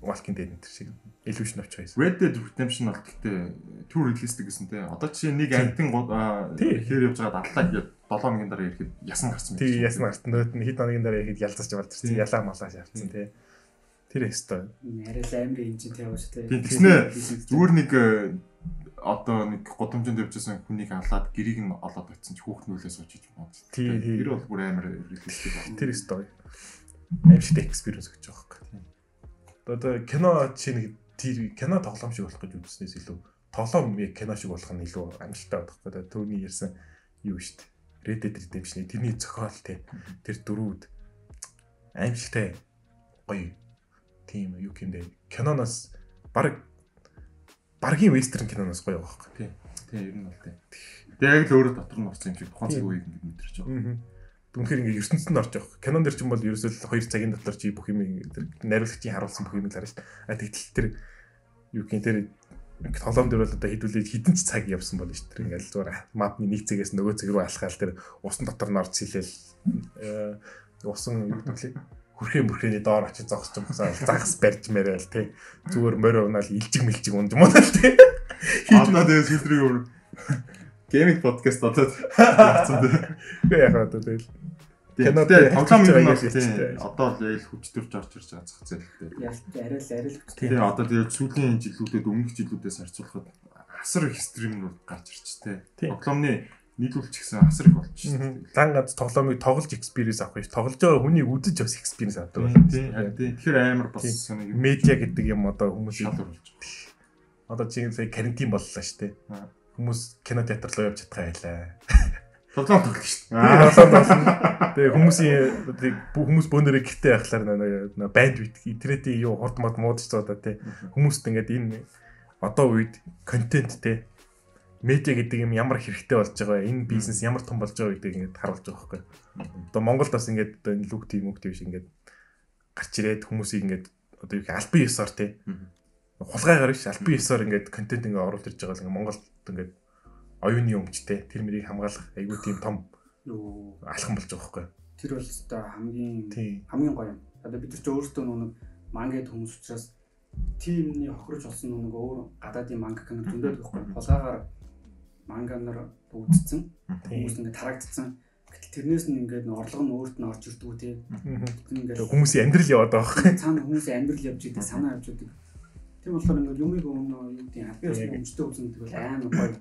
Walking Dead энэ шиг illusion of choice. Red Dead Redemption бол гэхдээ too realistic гэсэн тий. Одоо чинь нэг амтын хээр явж байгаад аллаа гэдэг 7 хоногийн дараа ирэхэд ясан гарсан юм. Тий, ясна гарт нөт нь хэд хоногийн дараа ихэд ялцаж болчихсон. Ялаа малаа шаардсан тий. Тэр өстой. Арай л амар шүү дээ. Тийм, тэгснэ зүгээр нэг э, одоо нэг годомжинд явжсэн хүнийг алаад гэрийг нь олоод очсон ч хүүхд нүүлээ суучиж байна. Тий, тий. Тэр бол бүр амар реалистик байна. Тэр өстой. Аимшигтай experience өгч байгаа хэрэг. Одоо кино чи нэг тэр кино тоглоом шиг болох гэж үзснээс илүү тоглоом яг кино шиг болох нь илүү амжилттай болох гэдэг. Төвний ярьсан юу шүү дээ. Red Dead Redemption тэрний зохиол те тэр дөрүүд аимшигтай гоё тийм юу гэмдэ киноноос баг баргийн вестерн киноноос гоё байгаа хэрэг. Тийм, ер нь бол тийм. Тэгээ яг л өөрөө дотор нь орсон юм шиг тухайн цаг үеийг ингэ мэдэрч байгаа. Аа. Үнэхээр ингээ ертөнцид нь орж явах. Кинон дэр ч юм бол ерөөсөө л 2 цагийн дотор чи бүх юм тэр найруулагчийн харуулсан бүх юм л харна. А тэгтэл тэр юу гэх юм тэр тоглоом дээр бол одоо хэдүүлээд хідэн ч цаг явсан болно шүү дээ. Ингээл зүгээр мапны нэг цэгээс нөгөө цэг рүү алхаал тэр усан дотор нь орж сэлээл э, усан юу гэвэл хүрхээ мөрхөөний доор очиж зогсож юм гэсэн загас барьж мэрэл тий. Зүгээр морь унаал илжиг мэлжиг унж юм уу тий. Одоо тэгээ сүүлрийн өөр гейминг подкаст болоод *laughs* явцсан дээ. Үгүй яхаа одоо тэгэл Кино дээр тоглоом юм байна тийм. Одоо л яйл хүчтөрж орж ирж байгаа зах зээлтэй. Ялт арай л арай л хүчтэй. Тэгээ одоо тэгээ сүүлийн жилүүдэд өмнөх жилүүдээс харьцуулахад асар их стримнүүд гарч ирж тээ. Тоглоомны нийлүүлч гэсэн асар их болчихсон. Лан ганц тоглоомыг тоглож experience авах биш. Тоглож байгаа хүний үзэж бас experience авдаг байна. Тийм. Тэгэхээр амар бас медиа гэдэг юм одоо хүмүүс шал болж байна. Одоо чинь сая карантин боллоо шүү дээ. Хүмүүс кино театр руу явж чадхаа байлаа. Тоглоом тоглох шүү дээ. Тэгээ хүмүүсийн хүмүүс бөөнөрөө гэртээ байхлаар нөө бандвит интернетийн юу хурд мод муудаж цаадаа тий. Хүмүүст ингээд энэ одоо үед контент тий медиа гэдэг юм ямар хэрэгтэй болж байгаа энэ бизнес ямар том болж байгаа гэдгийг ингээд харуулж байгаа байхгүй. Одоо Монголд бас ингээд одоо энэ лүг тийм үг тийм шиг ингээд гарч ирээд хүмүүсийг ингээд одоо юу гэх албан ёсоор тий хулгайгаар биш албан ёсоор ингээд контент ингээд оруулж ирж байгаа л ингээд Монголд ингээд оюуны өмчтэй тэр мэрийг хамгаалах айгүй тийм том алхам болж байгаа байхгүй. Тэр бол өстой хамгийн хамгийн гоё юм. Одоо бид нар ч өөрсдөө нэг мангад хүмүүс учраас тимний хохирож болсон нэг өөр гадаадын манга кино зөндөд байхгүй. *laughs* Хулгаагаар манга нар бүгдсэн. Хүмүүс ингээд тарагдсан. Гэтэл тэрнээс нь ингээд орлого нь өөрт нь орж ирдгүү тий. Ингээд хүмүүсийн амьдрал яваад байгаа. Цаана хүмүүсийн амьдрал явж идэг, санаа явж идэг Тийм болохоор ингээд юмыг өмнө юу гэдэг аль биесний өмчтэй үзэндэг бол амар гоё.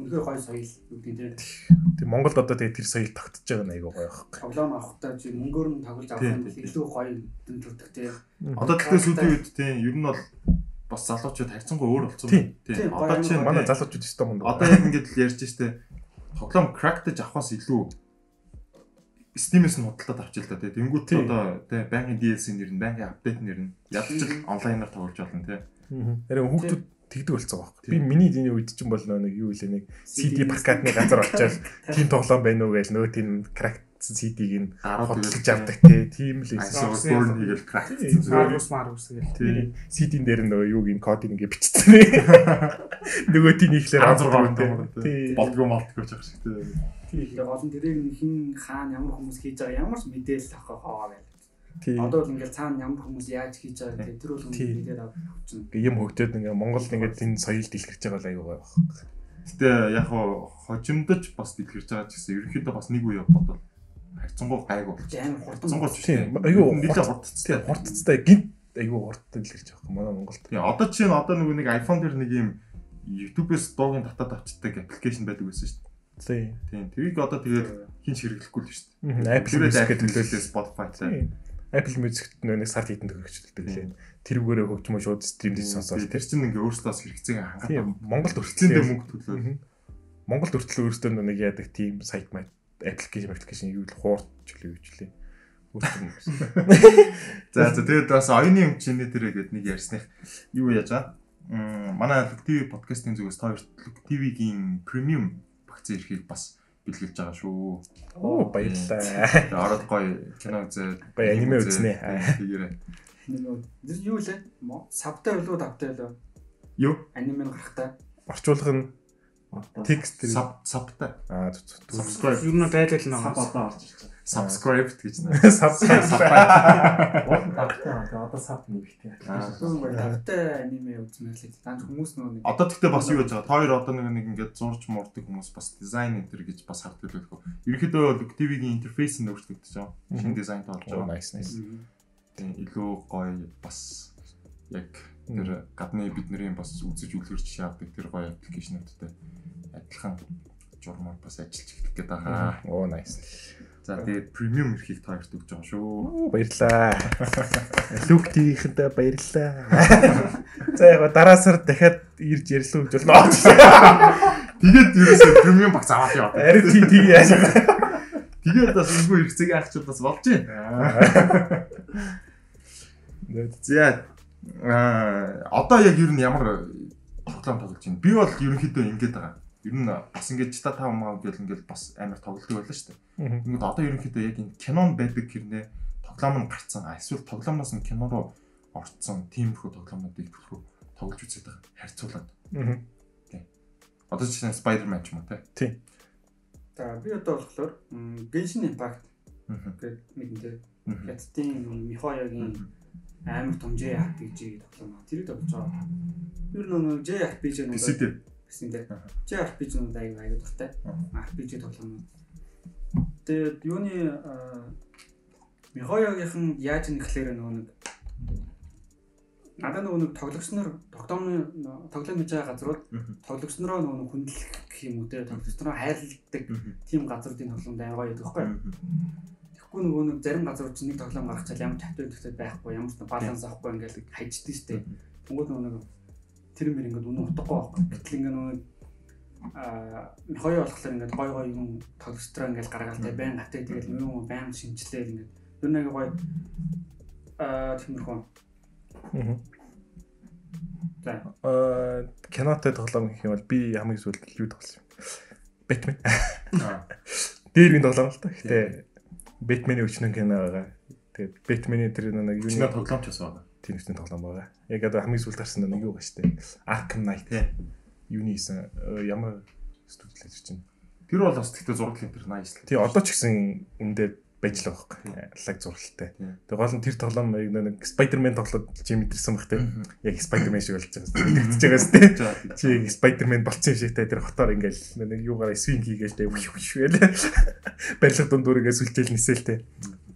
Үнэхээр гоё соёл юу гэдэг тийм. Тийм Монголд одоо тэгээ тэр соёл тогтож байгаа айгүй гоё байхгүй. Тоглоом авахтаа чи мөнгөөр нь тоглож авах юм бол илүү гоё дүн төрдөг тийм. Одоо тэгтээ сүүлийн үед тийм ер нь бол бас залуучууд хайцсангүй өөр болсон тийм. Одоо чи манай залуучууд өстой мундаг. Одоо *laughs* яг ингээд л ярьж штэ тоглоом крактаж авахаас илүү Steam-ээс нь худалдаад авч л да тий. Тэнгүүт одоо тий байнгын DLC нэр нь байнгын апдейт нэр нь ядч л онлайнаар тоглож болно тий. Харин хүүхдүүд тэгдэг болцсон байхгүй. Би миний диний үед чинь бол нэг юу вэ нэг CD пакетны газар очиод тийм тоглоом байна уу гэж нөгөө тийм кракт CD-г нь хотлож авдаг тийм л байсан. Burn хийгээл кракт. Марус марус гээл. Тийм. CD-н дээр нөгөө юуг ин кодыг ингээ бичсэн. Нөгөө тийм ихлээр анзаардаг юм. Тийм. Болдгоо малтгүй ч ах шиг тийм. Тийм. Олон тэрийг хин хаана ямар хүмүүс хийж байгаа ямар ч мэдээлэл авах хаа байл. Одоо л ингээл цаана ямар хүмүүс яаж хийж байгаа гэдэг тэр бол мэдээд авчихна. Юм хөгтөөд ингээ Монголд ингээд энэ соёл дэлгэрч байгаа л аюу гай баг. Гэтэ яг хожимдож бас дэлгэрч байгаа ч гэсэн ерөнхийдөө бас нэг үе бодвол хайцсангуу гайгүй болж амар хурдцангуу тийм аюу нэлээ хурдцтай хурдцтай гинт аюу хурдтай дэлгэрч байгаа юм манай Монголд. Тийм одоо чинь одоо нөгөө нэг iPhone дээр нэг юм YouTube-ээс дуугийн татаад авчдаг аппликейшн байдаг байсан шүү дээ. Тийм. Тийм. Тэрийг одоо тэгээд хин хэрэглэхгүй л шүү дээ. Apple Music гэдэг төлөөлөл Spotify цаа. Apple Music-т нөө сард хитэн төгсчилдэг лээ. Тэрүүгээрээ хөгжмөө шууд стримдэж сонсоод тэр чинь ингээ өөрсдөөс хэрэгцээг хангаад. Монголд өртөлтөнд мөнгө төлөө. Монголд өртөл өөрсдөө нэг яадаг тийм сайт маяг аппликейшн аппликейшн юу л хуурч гэлээ юу ч лээ. *laughs* За за тэгээд бас оюуны өмчний тэр гээд нэг ярьсных юу яаж аа? Манай Лүк ТV подкастын зүгээс хоёрт Лүк ТV-гийн премиум багцын эрхийг бас бэлгэлж байгаа шүү. Оо баярлалаа. Ороод гоё кино үзээ. Гоё аниме үзнэ. Тэгээрэй. Нэг юу лээ? Сабтай болоо тавтай болоо. Юу? Аниме гарахтаа. Орчуулах нь текст саб сабтай. Аа subscribe. Юу нэ байлал нөө. Саб одоо орж ирж байгаа. Subscribe гэж нэ. Subscribe. Уул тавтай одоо саб нэгтэй. Тавтай аниме үзмээр л даанч хүмүүс нөгөө нэг Одоо тэгтээ бас юу гэж байгаа. Хоёр одоо нэг нэг ингээд зурж мурдаг хүмүүс бас дизайн энэ гэж бас л хөө. Ерөнхийдөө TV-гийн интерфейс нь өөрчлөгдөж байгаа. Шинэ дизайнтай болж байгаа. Nice nice. Тийм илүү гоё бас яг тэр гадны бидний бас үзэж үлгэрч шаадаг тэр гоё аппликейшнуудтай адилхан журмаар бас ажиллаж эхлэх гээд байгаа. Оо nice. За тэгээд премиум эрхийг та хоёрт өгч байгаа шүү. Баярлаа. *laughs* Люк ТV-хэнтэй баярлаа. *laughs* За яг дараа сар дахиад ирж ярьлаа гэж болно. Тэгээд ерөөсөө премиум багц аваад яваа. Ари тий тий яаж. Тэгээд бас энэгүй хэрэгцээг авчвал бас болж байна. *laughs* За одоо яг ер нь ямар тоглоом тоглож байна? Би бол ерөнхийдөө ингэж байгаа. ер нь бас ингээд чита та маа гэл ингээд бас амар тоглолттой байлаа шүү дээ. Ингээд одоо ерөнхийдөө яг энэ кинон байдаг хэрнээ тоглоом нь гарцсан. Эсвэл тоглоомноос нь кино руу орцсон тиймэрхүү тоглоомнуудыг төлхөө тоглож үзээд байгаа. Харьцуулаад. Мгм. Одоо жишээ нь Spider-Man ч юм уу те. За би одоо болохоор Genshin Impact гэдэг мэдэнтэй Мгм. хятадын Михоягийн амар том JRPG тоглоом аа. Тэрийг тоглож байгаа. Ер нь нэг JRPG нууд Эсвэл гэсэн дээ. Аха. JRPG нууд аяг аяг дуртай. RPG тоглоом. Тэгээд юуны Михоягийнхан яаж нэхлээр нөгөө нэг надад нөгөө нэг тоглогчнор тогтоомны тоглоом хийж байгаа газрууд тоглогчнороо нөгөө нэг хүндлэх гэх юм уу те тоглогчнороо хайрладаг Мгм. тийм газруудын тоглоомд аяга гоё байдаг байхгүй. Мгм. Тэгэхгүй нөгөө нэг зарим газрууд чинь нэг тоглоом гаргачаал ямар тавтай өгдөг байхгүй ямар ч баланс авахгүй ингээл хайчдээ штэ. Тэнгүүд нөгөө нэг тэр мэр ингээд үнэн утгагүй байхгүй. Гэтэл ингээд нөгөө аа хоёр болохоор ингээд гой гой юм тоглогчдраа ингээд гаргаал тэ байн гатay тэгэл юм байн шинжилээл ингээд ер нь гоё аа тиймэрхүү. Мгм. За Аа кинотой тоглоом гэх юм бол би хамгийн сүүлд юу тоглосон юм? Batman. Аа. Дээр би тоглоом л та. Гэтэ Batman-ийн өчнөн кино байгаа. Тэгээд Batman-ийн тэр нэг Чиний юуны тоглоомч бас байна. тийм өчнөн тоглоом байгаа. Яг одоо хамгийн сүүлд гарсан нэг юу гаш тээ. Arkham Knight юуны исэн э, ямар хийж чинь. Тэр бол бас тэгтээ зураг лентер nice л. Тий одоо ч гэсэн үндэ байж л байгаа байхгүй. Лаг зургалтай. Тий. Тэгээ гол нь тэр тоглоом нэг Spider-Man тоглоод чи мэдэрсэн тээ. Мгм. Яг Spider-Man шиг болж байгаа. Мэдэрч байгаас тээ. За, Чи Spider-Man болцсон юм шиг та тэр хотоор ингээл нэг юугаараа swing хийгээл үхвшвэл барилга дундуурыгээ сүлжээл нисэл тэ.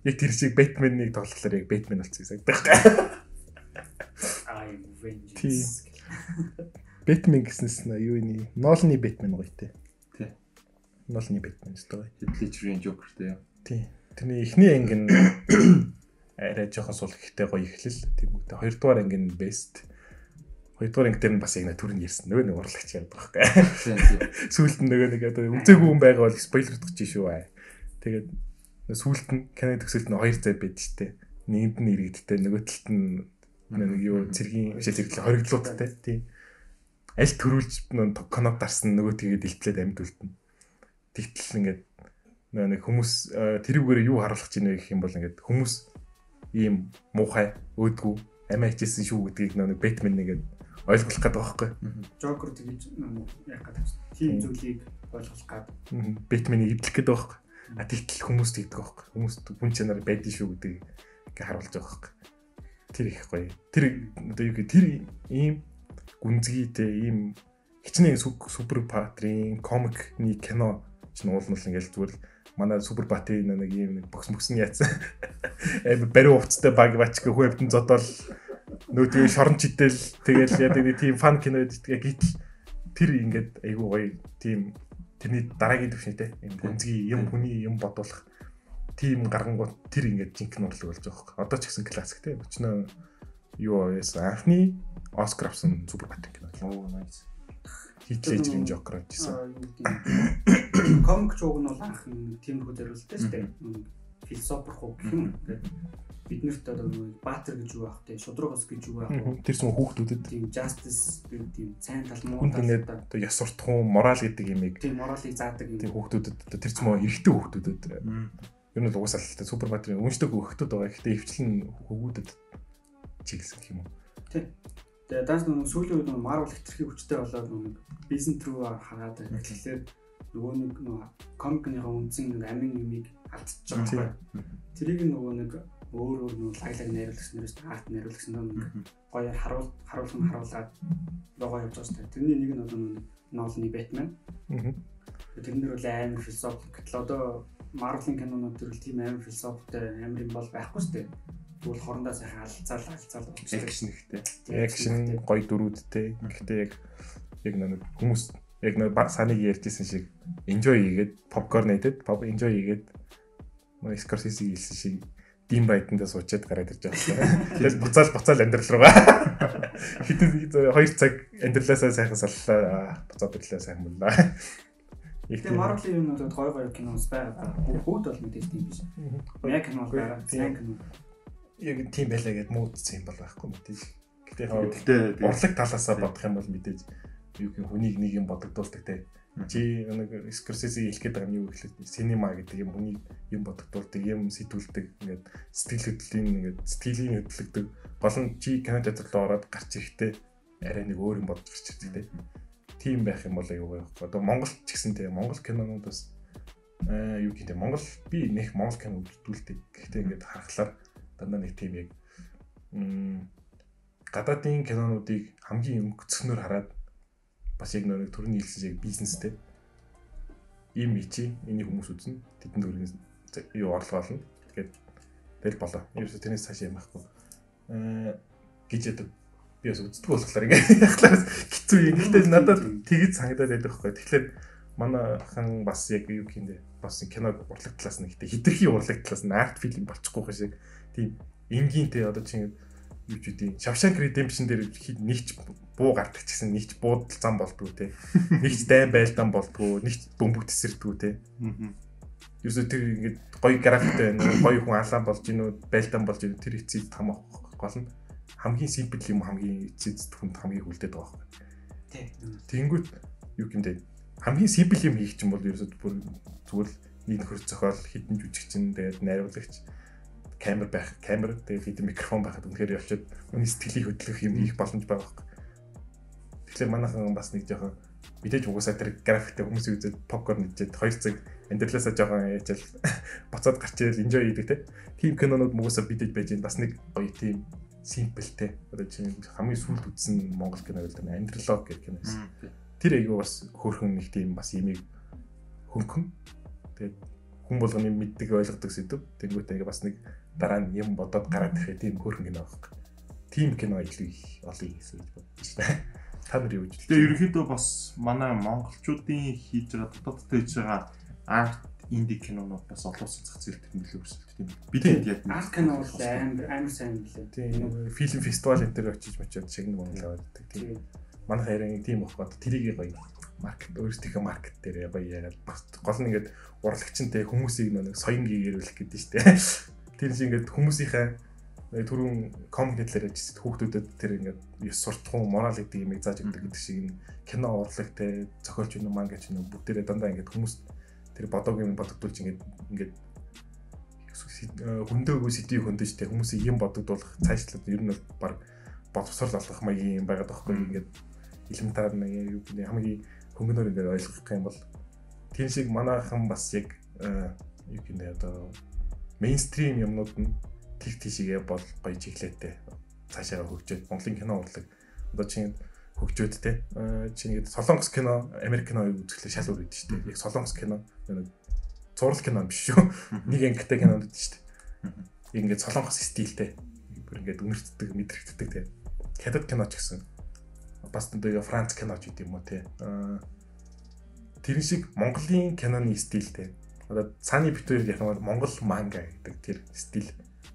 Яг тэр шиг Batman-ыг тоглохлоор яг Batman болцсон гэсэн байхгүй. I'm vengeance. Batman гэснээс нь юу нэ? Nolan-ы Batman гоё тэ. Тий. Nolan-ы Batman шүү дээ. Heath Ledger-ийн Joker те. Тий. Тэрний эхний анги нь *coughs* арай жоохон сул ихтэй гоё эхлэл. Тийм үгтэй. Хоёрдугаар анги нь best. Хоёрдугаар анги дээр нь бас яг нэг төрөнд ярьсан. Нөгөө нэг урлагч яадаг байхгүй. *laughs* Сүүлд нь нөгөө нэг одоо үзээгүй хүн байгаа бол спойлер өгч шүү аа. Тэгээд сүүлд нь Канада төгсөлд нь хоёр зай байд штэ. Нэгэнд нь иргэдтэй нөгөө талд нь нэг юу цэргийн бишээ зэрэглээ хоригдлуудтай тийм. Аль төрүүлж нөгөө конод дарсан нөгөө тэгээд дэлтлээд амьд үлдэнэ. Тэгтэл ингээд нэг хүмүүс э, тэрүүгээр юу харуулж байна гэх юм бол ингээд хүмүүс ийм муухай өөдгүү амиа хичээсэн шүү гэдгийг нөгөө Бэтмен нэгээд ойлгох гэдэг байхгүй. Joker тэгж нэг яг гэдэг чинь тийм зүйлийг ойлгох гад Бэтменийг эвдлэх гэдэг байхгүй. А тэгтэл хүмүүс тэгдэг байхгүй. Хүмүүс хүн чанар байдэн шүү гэдгийг ингээ харуулж байгаа байхгүй. Тэр их гоё. Тэр одоо юу гэх тэр ийм гүнзгийтэй ийм хичнээн су- супер патрийн комикны кино чинь уулнал ингээл зүгээр л манай супер патрийн нэг ийм нэг бокс мөкс нь яатсан. Эм бариу уцтай баг бачка хөвдөн зодоол нөөдөө шорон чидэл тэгэл яадаг нэг тийм фан кино гэдэг гítэл тэр ингээд айгуу гоё тийм тэрний дараагийн төвшнтэй юм гүнзгий юм хүний юм бодуулах тийм гарангууд тэр ингээд жинхэнэ урлаг болж байгаа хөөх. Одоо ч гэсэн классик те. Өчнөө юу яасан анхны Оскар авсан супер патрик кино. Оо nice. Хитлэжрийн Жокер ажилласан. комик чууг нь бол анх тиймэрхүү зориулттай шүү дээ. Философи хуу гэх юм. Тэгээд бид нарт одоо нэг баатар гэж юу байх вэ? Шудрагос гэж юу байх вэ? Тэр сум хүүхдүүдэд Тийм justice гэдэг тийм сайн тал муу тал одоо яс суртахуун морал гэдэг юмыг тийм моралыг заадаг юм. тийм хүүхдүүдэд одоо тэр зам эрэгтэй хүүхдүүдэд ер нь л угсаал супер патрик үнэтэй хүүхдүүд байгаа. Гэхдээ эвчлэн хөвгүүдэд чиглэсэн гэх юм уу. Тэгээ даas нэг сүүлийн үед нэг Marvel хэтэрхий хүчтэй болоод нэг Vision True хараад байна. Тэгэхээр нөгөө нэг нөгөө комикныхаа үндсэн нэг амин юмыг алдчихж байгаа байхгүй. Тэрийг нөгөө нэг өөр өөр нөгөө лаглаг найруулагч нараас арт найруулагч нар нэг гоё харуул харуулсан харуулад лого явж байгаа шүү. Тэрний нэг нь одоо нэг Nolan-ы Batman. Тэрнэр бол амар философик. Гэтэл одоо Marvel-ын кинонууд төр л тийм амар философитой амар юм бол байхгүй шүү дээ. Тэгвэл хорондоо сайхан алцаал алцаал болчихсон. Action ихтэй. Экшн гоё дөрүүдтэй. Гэхдээ яг яг нэг хүмүүс яг нэг саныг ярьжсэн шиг enjoy хийгээд popcorn идээд pop enjoy хийгээд нэг Scorsese хэлсэн шиг дим байдандаа суучаад гараад ирж байгаа. *laughs* Тэгэл буцаал буцаал амьдрал руугаа. Хитэн 2 *laughs* цаг амьдралаасаа сайхан саллаа. Буцаад ирлээ сайхан боллоо. *laughs* Тэгээ Marvel-ийн юмнуудад гоё гоё киноос байгаа. Бүгд бол мэдээж тийм биш. Яг кино байгаа. Сайн кино. Яг тийм байлаа гэд муудсан юм бол байхгүй мэдээж. Гэтэ Гэхдээ урлаг талаасаа бодох юм бол мэдээж юу гэх хүнийг нэг юм бодогдуулдаг те. Чи нэг Скорсезе хэлэх гээд байгаа нь юу гэхлээр синема гэдэг юм хүний юм бодогдуулдаг, юм сэтгүүлдэг ингээд сэтгэл хөдлөлийн ингээд сэтгэлийн хөдлөгдөг. Гол нь чи кино театр руу ороод гарч ирэхдээ арай нэг өөр юм бодож гарч ирдэг тийм. Тийм байх юм бол аюу байхгүй. Одоо Монголд ч гэсэн тийм Монгол кинонууд бас аа юу гэдэг Монгол би нэг Монгол кино үзүүлдэг. Гэхдээ ингээд харахаар дандаа нэг тийм яг гадаадын кинонуудыг хамгийн өнгөцгнөр хараад бас яг нэг төрний хэлсэн яг бизнестэй. Ийм ичи энийг хүмүүс үзнэ тэдэнд өргөн юу орлого олно тэгээд тэгэл болоо. Ерөөсө тэрнээс цааш юм байхгүй. Аа гэж яддаг би бас үздэг болохоор ингээ *laughs* яхахлаар хэцүү юм. Гэхдээ надад тэгж санагдаад байдаг байхгүй. Тэгэхээр манай хан бас яг юу гиндэ бас киног урлаг талаас нь гэхдээ хитрхи урлаг талаас нь арт фильм болчихгүй шиг тийм энгийнтэй одоо чинь юу ч үгүй Shawshank Redemption дээр нэгч буу гардаг ч гэсэн нэгч буудал зам болдгоо те. *laughs* Нэгч дайн байлдаан болдгоо, нэгч бөмбөг тесэрдгүү те. Юусе тэр ингээд гоё графиктэй байна. Гоё хүн алаан болж гинүү, байлдаан болж гинүү тэр эцэд там гол нь хамгийн симпл юм хамгийн эцэд хүнд хамгийн хүлдээд байгаа байхгүй. Тий. Тэнгүүт юу гэмдэ хамгийн симпл юм хийх чинь бол ерөөсөд бүр зүгээр нэг нөхөр зохиол хитэн жүжигчин тэгээд найруулагч камер байх, камер тэгээд хитэн микрофон байхад үнэхээр явчаад үний сэтгэлийг хөдлөх юм хийх боломж байгаа байхгүй. Тэгэхээр манайхан бас нэг жоохон мэдээж угаасаа тэр графиктэй хүмүүсийн үзээд попкорн идээд 2 цаг амьдралаасаа жоохон яачаал *laughs* буцаад гарч ирэл enjoy хийдэг те. Тим кинонууд угаасаа бидэж байж байна. Бас нэг гоё тийм симплтэй. Одоо чинь хамгийн сүүлд үзсэн Монгол кино гэдэг нь амьдралог гэх кино байсан. Тэр айгүй бас хөөрхөн нэг тийм бас имийг хөнгөн. Тэгээд хүн болгоны мэддэг ойлгодог сэдв. Тэнгүүтээ бас нэг дараа нь юм бодоод гараад ирэхэд тийм хөөрхөн кино байхгүй. Тим кино илүү их олон гэсэн үг бодож байна. Та нар юу гэж Тэгээ ерөнхийдөө бас манай монголчуудын хийж байгаа дотооддоо хийж байгаа арт инди кинонууд бас олон улсын зах зээлд нөлөө өрсөлдөж тийм. Бид энд яг Арт кино бол амар амар сайн билээ. тийм фильм фестивал энэ төр очиж мочоод чигнэг монголоо байдаг. Тийм. Манай хайрын тийм байхгүй. Тэрийг гоё маркет өөрсдийнхөө маркет дээр гоё яагаад бас гол нь ингээд урлагчтай хүмүүсийг нэг соён гээрүүлэх гэдэг нь шүү дээ. *laughs* Тэр шиг ингээд хүмүүсийнхээ түрүүн ком гэдлэр ажиллаж хүүхдүүдэд тэр ингээд ёс суртахуун морал гэдэг юмыг зааж өгдөг гэдэг шиг энэ кино урлагтай зохиолч юм манга ч юм бүгдээрээ дандаа ингээд хүмүүс тэр бодог юм бодогдуулж ингээд ингээд хөндөөгөө сэдвийг хөндөж тэ хүмүүсийг юм бодогдуулах цаашлаад ер нь баг боловсрал олох маягийн юм байгаад байхгүй ингээд элементар нэг юу гэнэ хамгийн хөнгөнөр ингээд ойлгох юм бол тийм шиг манайхан бас яг юу гэнэ одоо мейнстрим юмнууд нь тэг тийшээ бол гоё чиглэлтэй. Цаашаа хөгжөөд Монголын кино урлаг одоо чинь хөгжөөд те. Чинь ингээд солонгос кино Америк кино үзэхлээр шал өөр гэдэг шүү дээ. Яг солонгос кино нэг зураг кино биш шүү. Нэг ангитай кино гэдэг шүү дээ. Ингээд солонгос стилтэй. Бүр ингээд үнэртдэг мэдрэгддэг те. Хятад кино ч гэсэн. Бас тэгээ Франц кино ч гэдэг юм уу те тэр шиг Монголын киноны стилтэй одоо цааны битүүр яг нь Монгол манга гэдэг тэр стил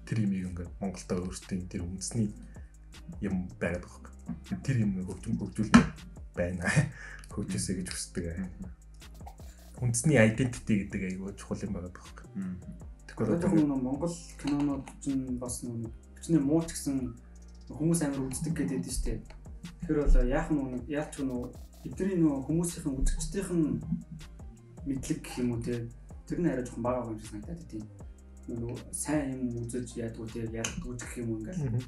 тэр имийг ингээд Монголда өөрсдийн тэр үндэсний юм байгаад байгаа юм. Тэр юм хөгжим хөгжүүлнэ байна. *laughs* Хөгжөөсэй гэж хүсдэг. Үндэсний identity гэдэг айгүй чухал юм байгаа юм. Тэгэхээр одоо нэг Монгол кинонууд чинь бас нэг бичнээ муу ч гэсэн хүмүүс амар үздэг гэдэг нь шүү дээ. Тэгэхээр бол яах нь яалч нь бидний нөө хүмүүсийн үзэгчдийн мэдлэг гэх юм уу те тэр нь арай жоохон бага юм шиг санагдаад тийм нөгөө сайн юм үзэж яадгүй те яадгүй гэх юм ингээл.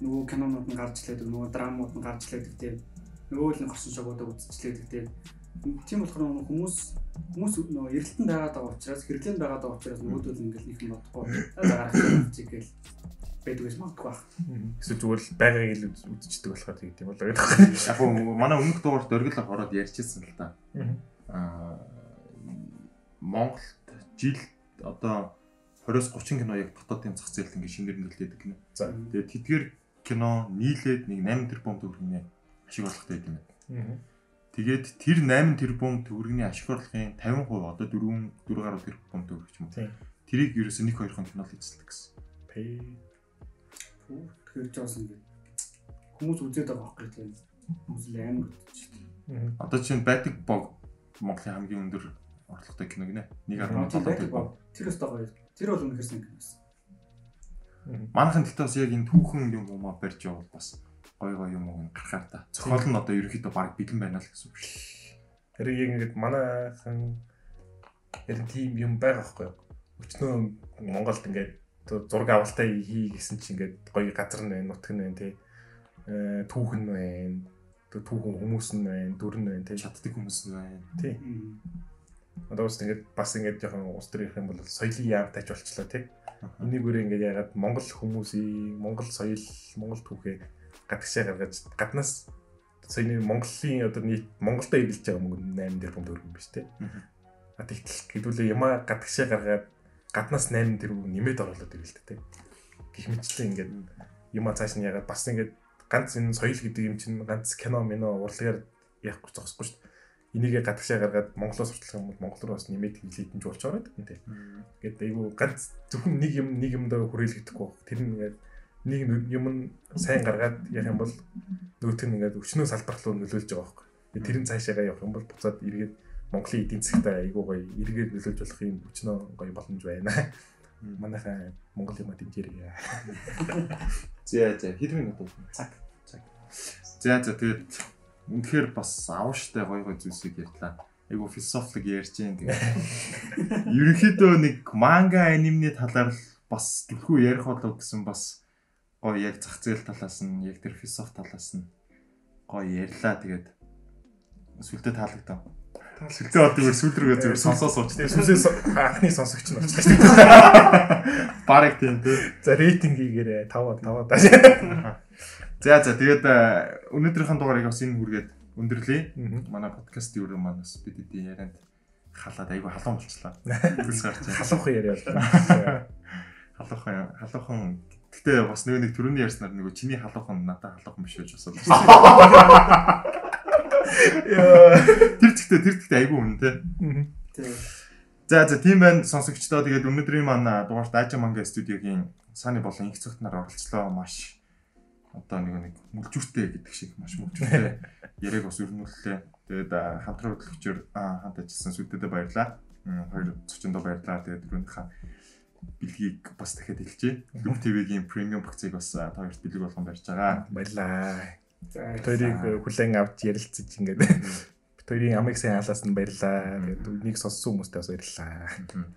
Нөгөө кинонууд нь гарч лээдэг нөгөө драмууд нь гарч лээдэг те. Нөгөө л хорсон шогуудаа үзчихлээдэг те. Тийм болохоор нөгөө хүмүүс хүмүүс нөгөө эрэлтэн байгаад байгаа учраас хэрлэн байгаад байгаа учраас нөгөөдөл ингээл нэг юм бодохгүй. Дараах үзье гээл байдаг гэж магадгүй баг. Эсвэл зүгээр л байгааг л үзчихдэг болохоор тэгдэм болоо гэдэг. Яг гоо манай өмнөх дугаарт өргөл ороод ярьчихсан л да. Аа Монголд жил одоо 20-с 30 кино яг дотоодын зах зээлд ингээ шинээр нөлөөдөг кино. За. Тэгээд тэдгээр кино нийлээд нэг 8 тэрбум төгрөгийн ашиг орлоготой байт юм байна. Тэгээд тэр 8 тэрбум төгрөгийн ашиг орлогын 50% одоо 4 4 гаруй тэрбум төгрөг ч юм уу. Тэрийг ерөөсөө нэг хоёр хон кино л эзэлдэг гэсэн. Тэгэхээр ч бас ингэ хүмүүс үзээд байгаа байхгүй тийм хүмүүс л амар үзчихдэг. Одоо чинь байдаг бог Монголын хамгийн өндөр орлоготой кино гинэ. 1.7 тэрбум. Тэр өстой гоё. Тэр бол үнэхээр сайн кино байсан. Манайхан гэхдээ бас яг энэ түүхэн юм уу барьж явал бас гой гой юм уу гарахаар та. Цохол нь одоо ерөөхдөө баг бэлэн байна л гэсэн үг шүү. Хэрэг яг ингээд манайхан яг тийм юм байгаа байхгүй юу? Өчнөө Монголд ингээд зураг авалтаа хий гэсэн чинь ингээд гоё газар нь байна, нутг нь байна тий. Э түүхэн байна. Тэг түүхэн хүмүүс нь байна, дүр нь байна тий. чаддаг хүмүүс нь байна. Тий. Одоо бас ингээд бас ингээд жоохон улс төр ирэх юм бол соёлын яамтайч болчлоо тий. Энийг үрээ ингээд ягаад Монгол хүмүүсийн Монгол соёл, Монгол түүхээ гадагшаа гаргаж гаднаас саяны Монголын одоо нийт Монголдо эвлэж байгаа мөнгө 8 тэрбум төгрөг биш тий. А тэгтэл хэдүүлээ ямаа гадагшаа гаргаад гаднаас 8 тэрбум нэмээд оруулаад ирэл л тий. Гэх мэтчлэн ингээд юмаа цааш нь ягаад бас ингээд ганц энэ соёл гэдэг юм чинь ганц кино мино урлагаар яахгүй зогсохгүй шүү дээ. Энийгээ гадагшаа гаргаад Монголоос сурталчилах юм бол Монгол руу бас нэмээд хилээдэн болж байгаа гэдэг юм тий. Ингээд айгу ганц зөвхөн нэг юм нэг юмдаа хүрээлэгдэхгүй байх. Тэр нь ингээд нэг юм нь сайн гаргаад ярих юм бол нөгөөх нь ингээд өчнөө салбарт руу нөлөөлж байгаа байхгүй. Тэгээд тэрийн цаашаагаа явах юм бол буцаад эргээд Монголын эдийн засгтаа айгу гоё эргээд нөлөөлж болох юм өчнөө гоё боломж байна. Манайхаа Монгол юм дэмжээрэй. За за хэд минут цаг цаг. За за тэгээд үнэхээр бас авштай гой гой зүйлсийг ярьлаа. Айгу философик ярьж जैन тэгээд. *laughs* Ерөнхийдөө нэг манга анимны талаар л бас төлхөө ярих болов гэсэн бас гоё яг зах зээл талаас нь яг тэр философи талаас нь гоё ярьлаа тэгээд сүлдө таалагдав. Сүлдө одоо сүүл рүүгээ зүгээр сонсоо сууч. Сүнсээс анхны сонсогч нь дээ. Бараг тийм тий. За рейтинг хийгээрээ 5 5 даа. За за тэгээд өнөөдрийнхэн дугаарыг бас энэ хүргээд өндөрлөе. Манай подкастын өрөө маань бас бид эдийн ярианд халаад айгүй халуун болчлаа. *laughs* Үс гарч байна. *laughs* Халуухан яриа бол. Халуухан халуухан Гэтэ бас нөгөө нэг төрөний ярьснаар нөгөө чиний халуухан надад халуухан биш гэж асуулаа. Тэр зэгтээ тэр зэгтээ айгүй үнэн те. За за тийм байна сонсогчдоо тэгээд өнөөдрийн маань дугаарт Ажа манга студиогийн сааны болон их цагт нар оролцлоо маш одоо нэг нэг мүлжүүртэй гэдэг шиг маш мүлжүүртэй *laughs* яриаг бас өрнүүллээ. Тэгээд хамтран хөтлөгчөөр хамт ажилласан сүдэдэ баярлаа. Хоёр зочиндоо баярлаа. Тэгээд түрүүнийхээ бэлгийг бас дахиад хэлчихье. Loop TV-гийн премиум багцыг бас та хоёрт бэлэг болгон барьж байгаа. Баярлаа. Бид хоёрыг хүлээн авч ярилцаж ингээд хоёрын амиг сайн халаас нь баярлаа. Тэгээд нэг сонссон хүмүүстээ бас баярлаа.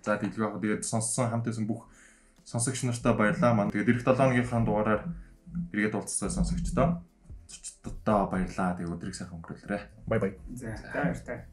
За бэлэг яг тэгээд сонссон хамт байсан бүх сонсогч нартаа баярлаа. Ман тэгээд эх 7 өдрийнхаа дугаараар эргээд уулзсан сонсогчдоо. Зочдод баярлаа. Тэгээд өдрийг сайхан өнгөрүүлээрэй. Бай бай. За баярлалаа.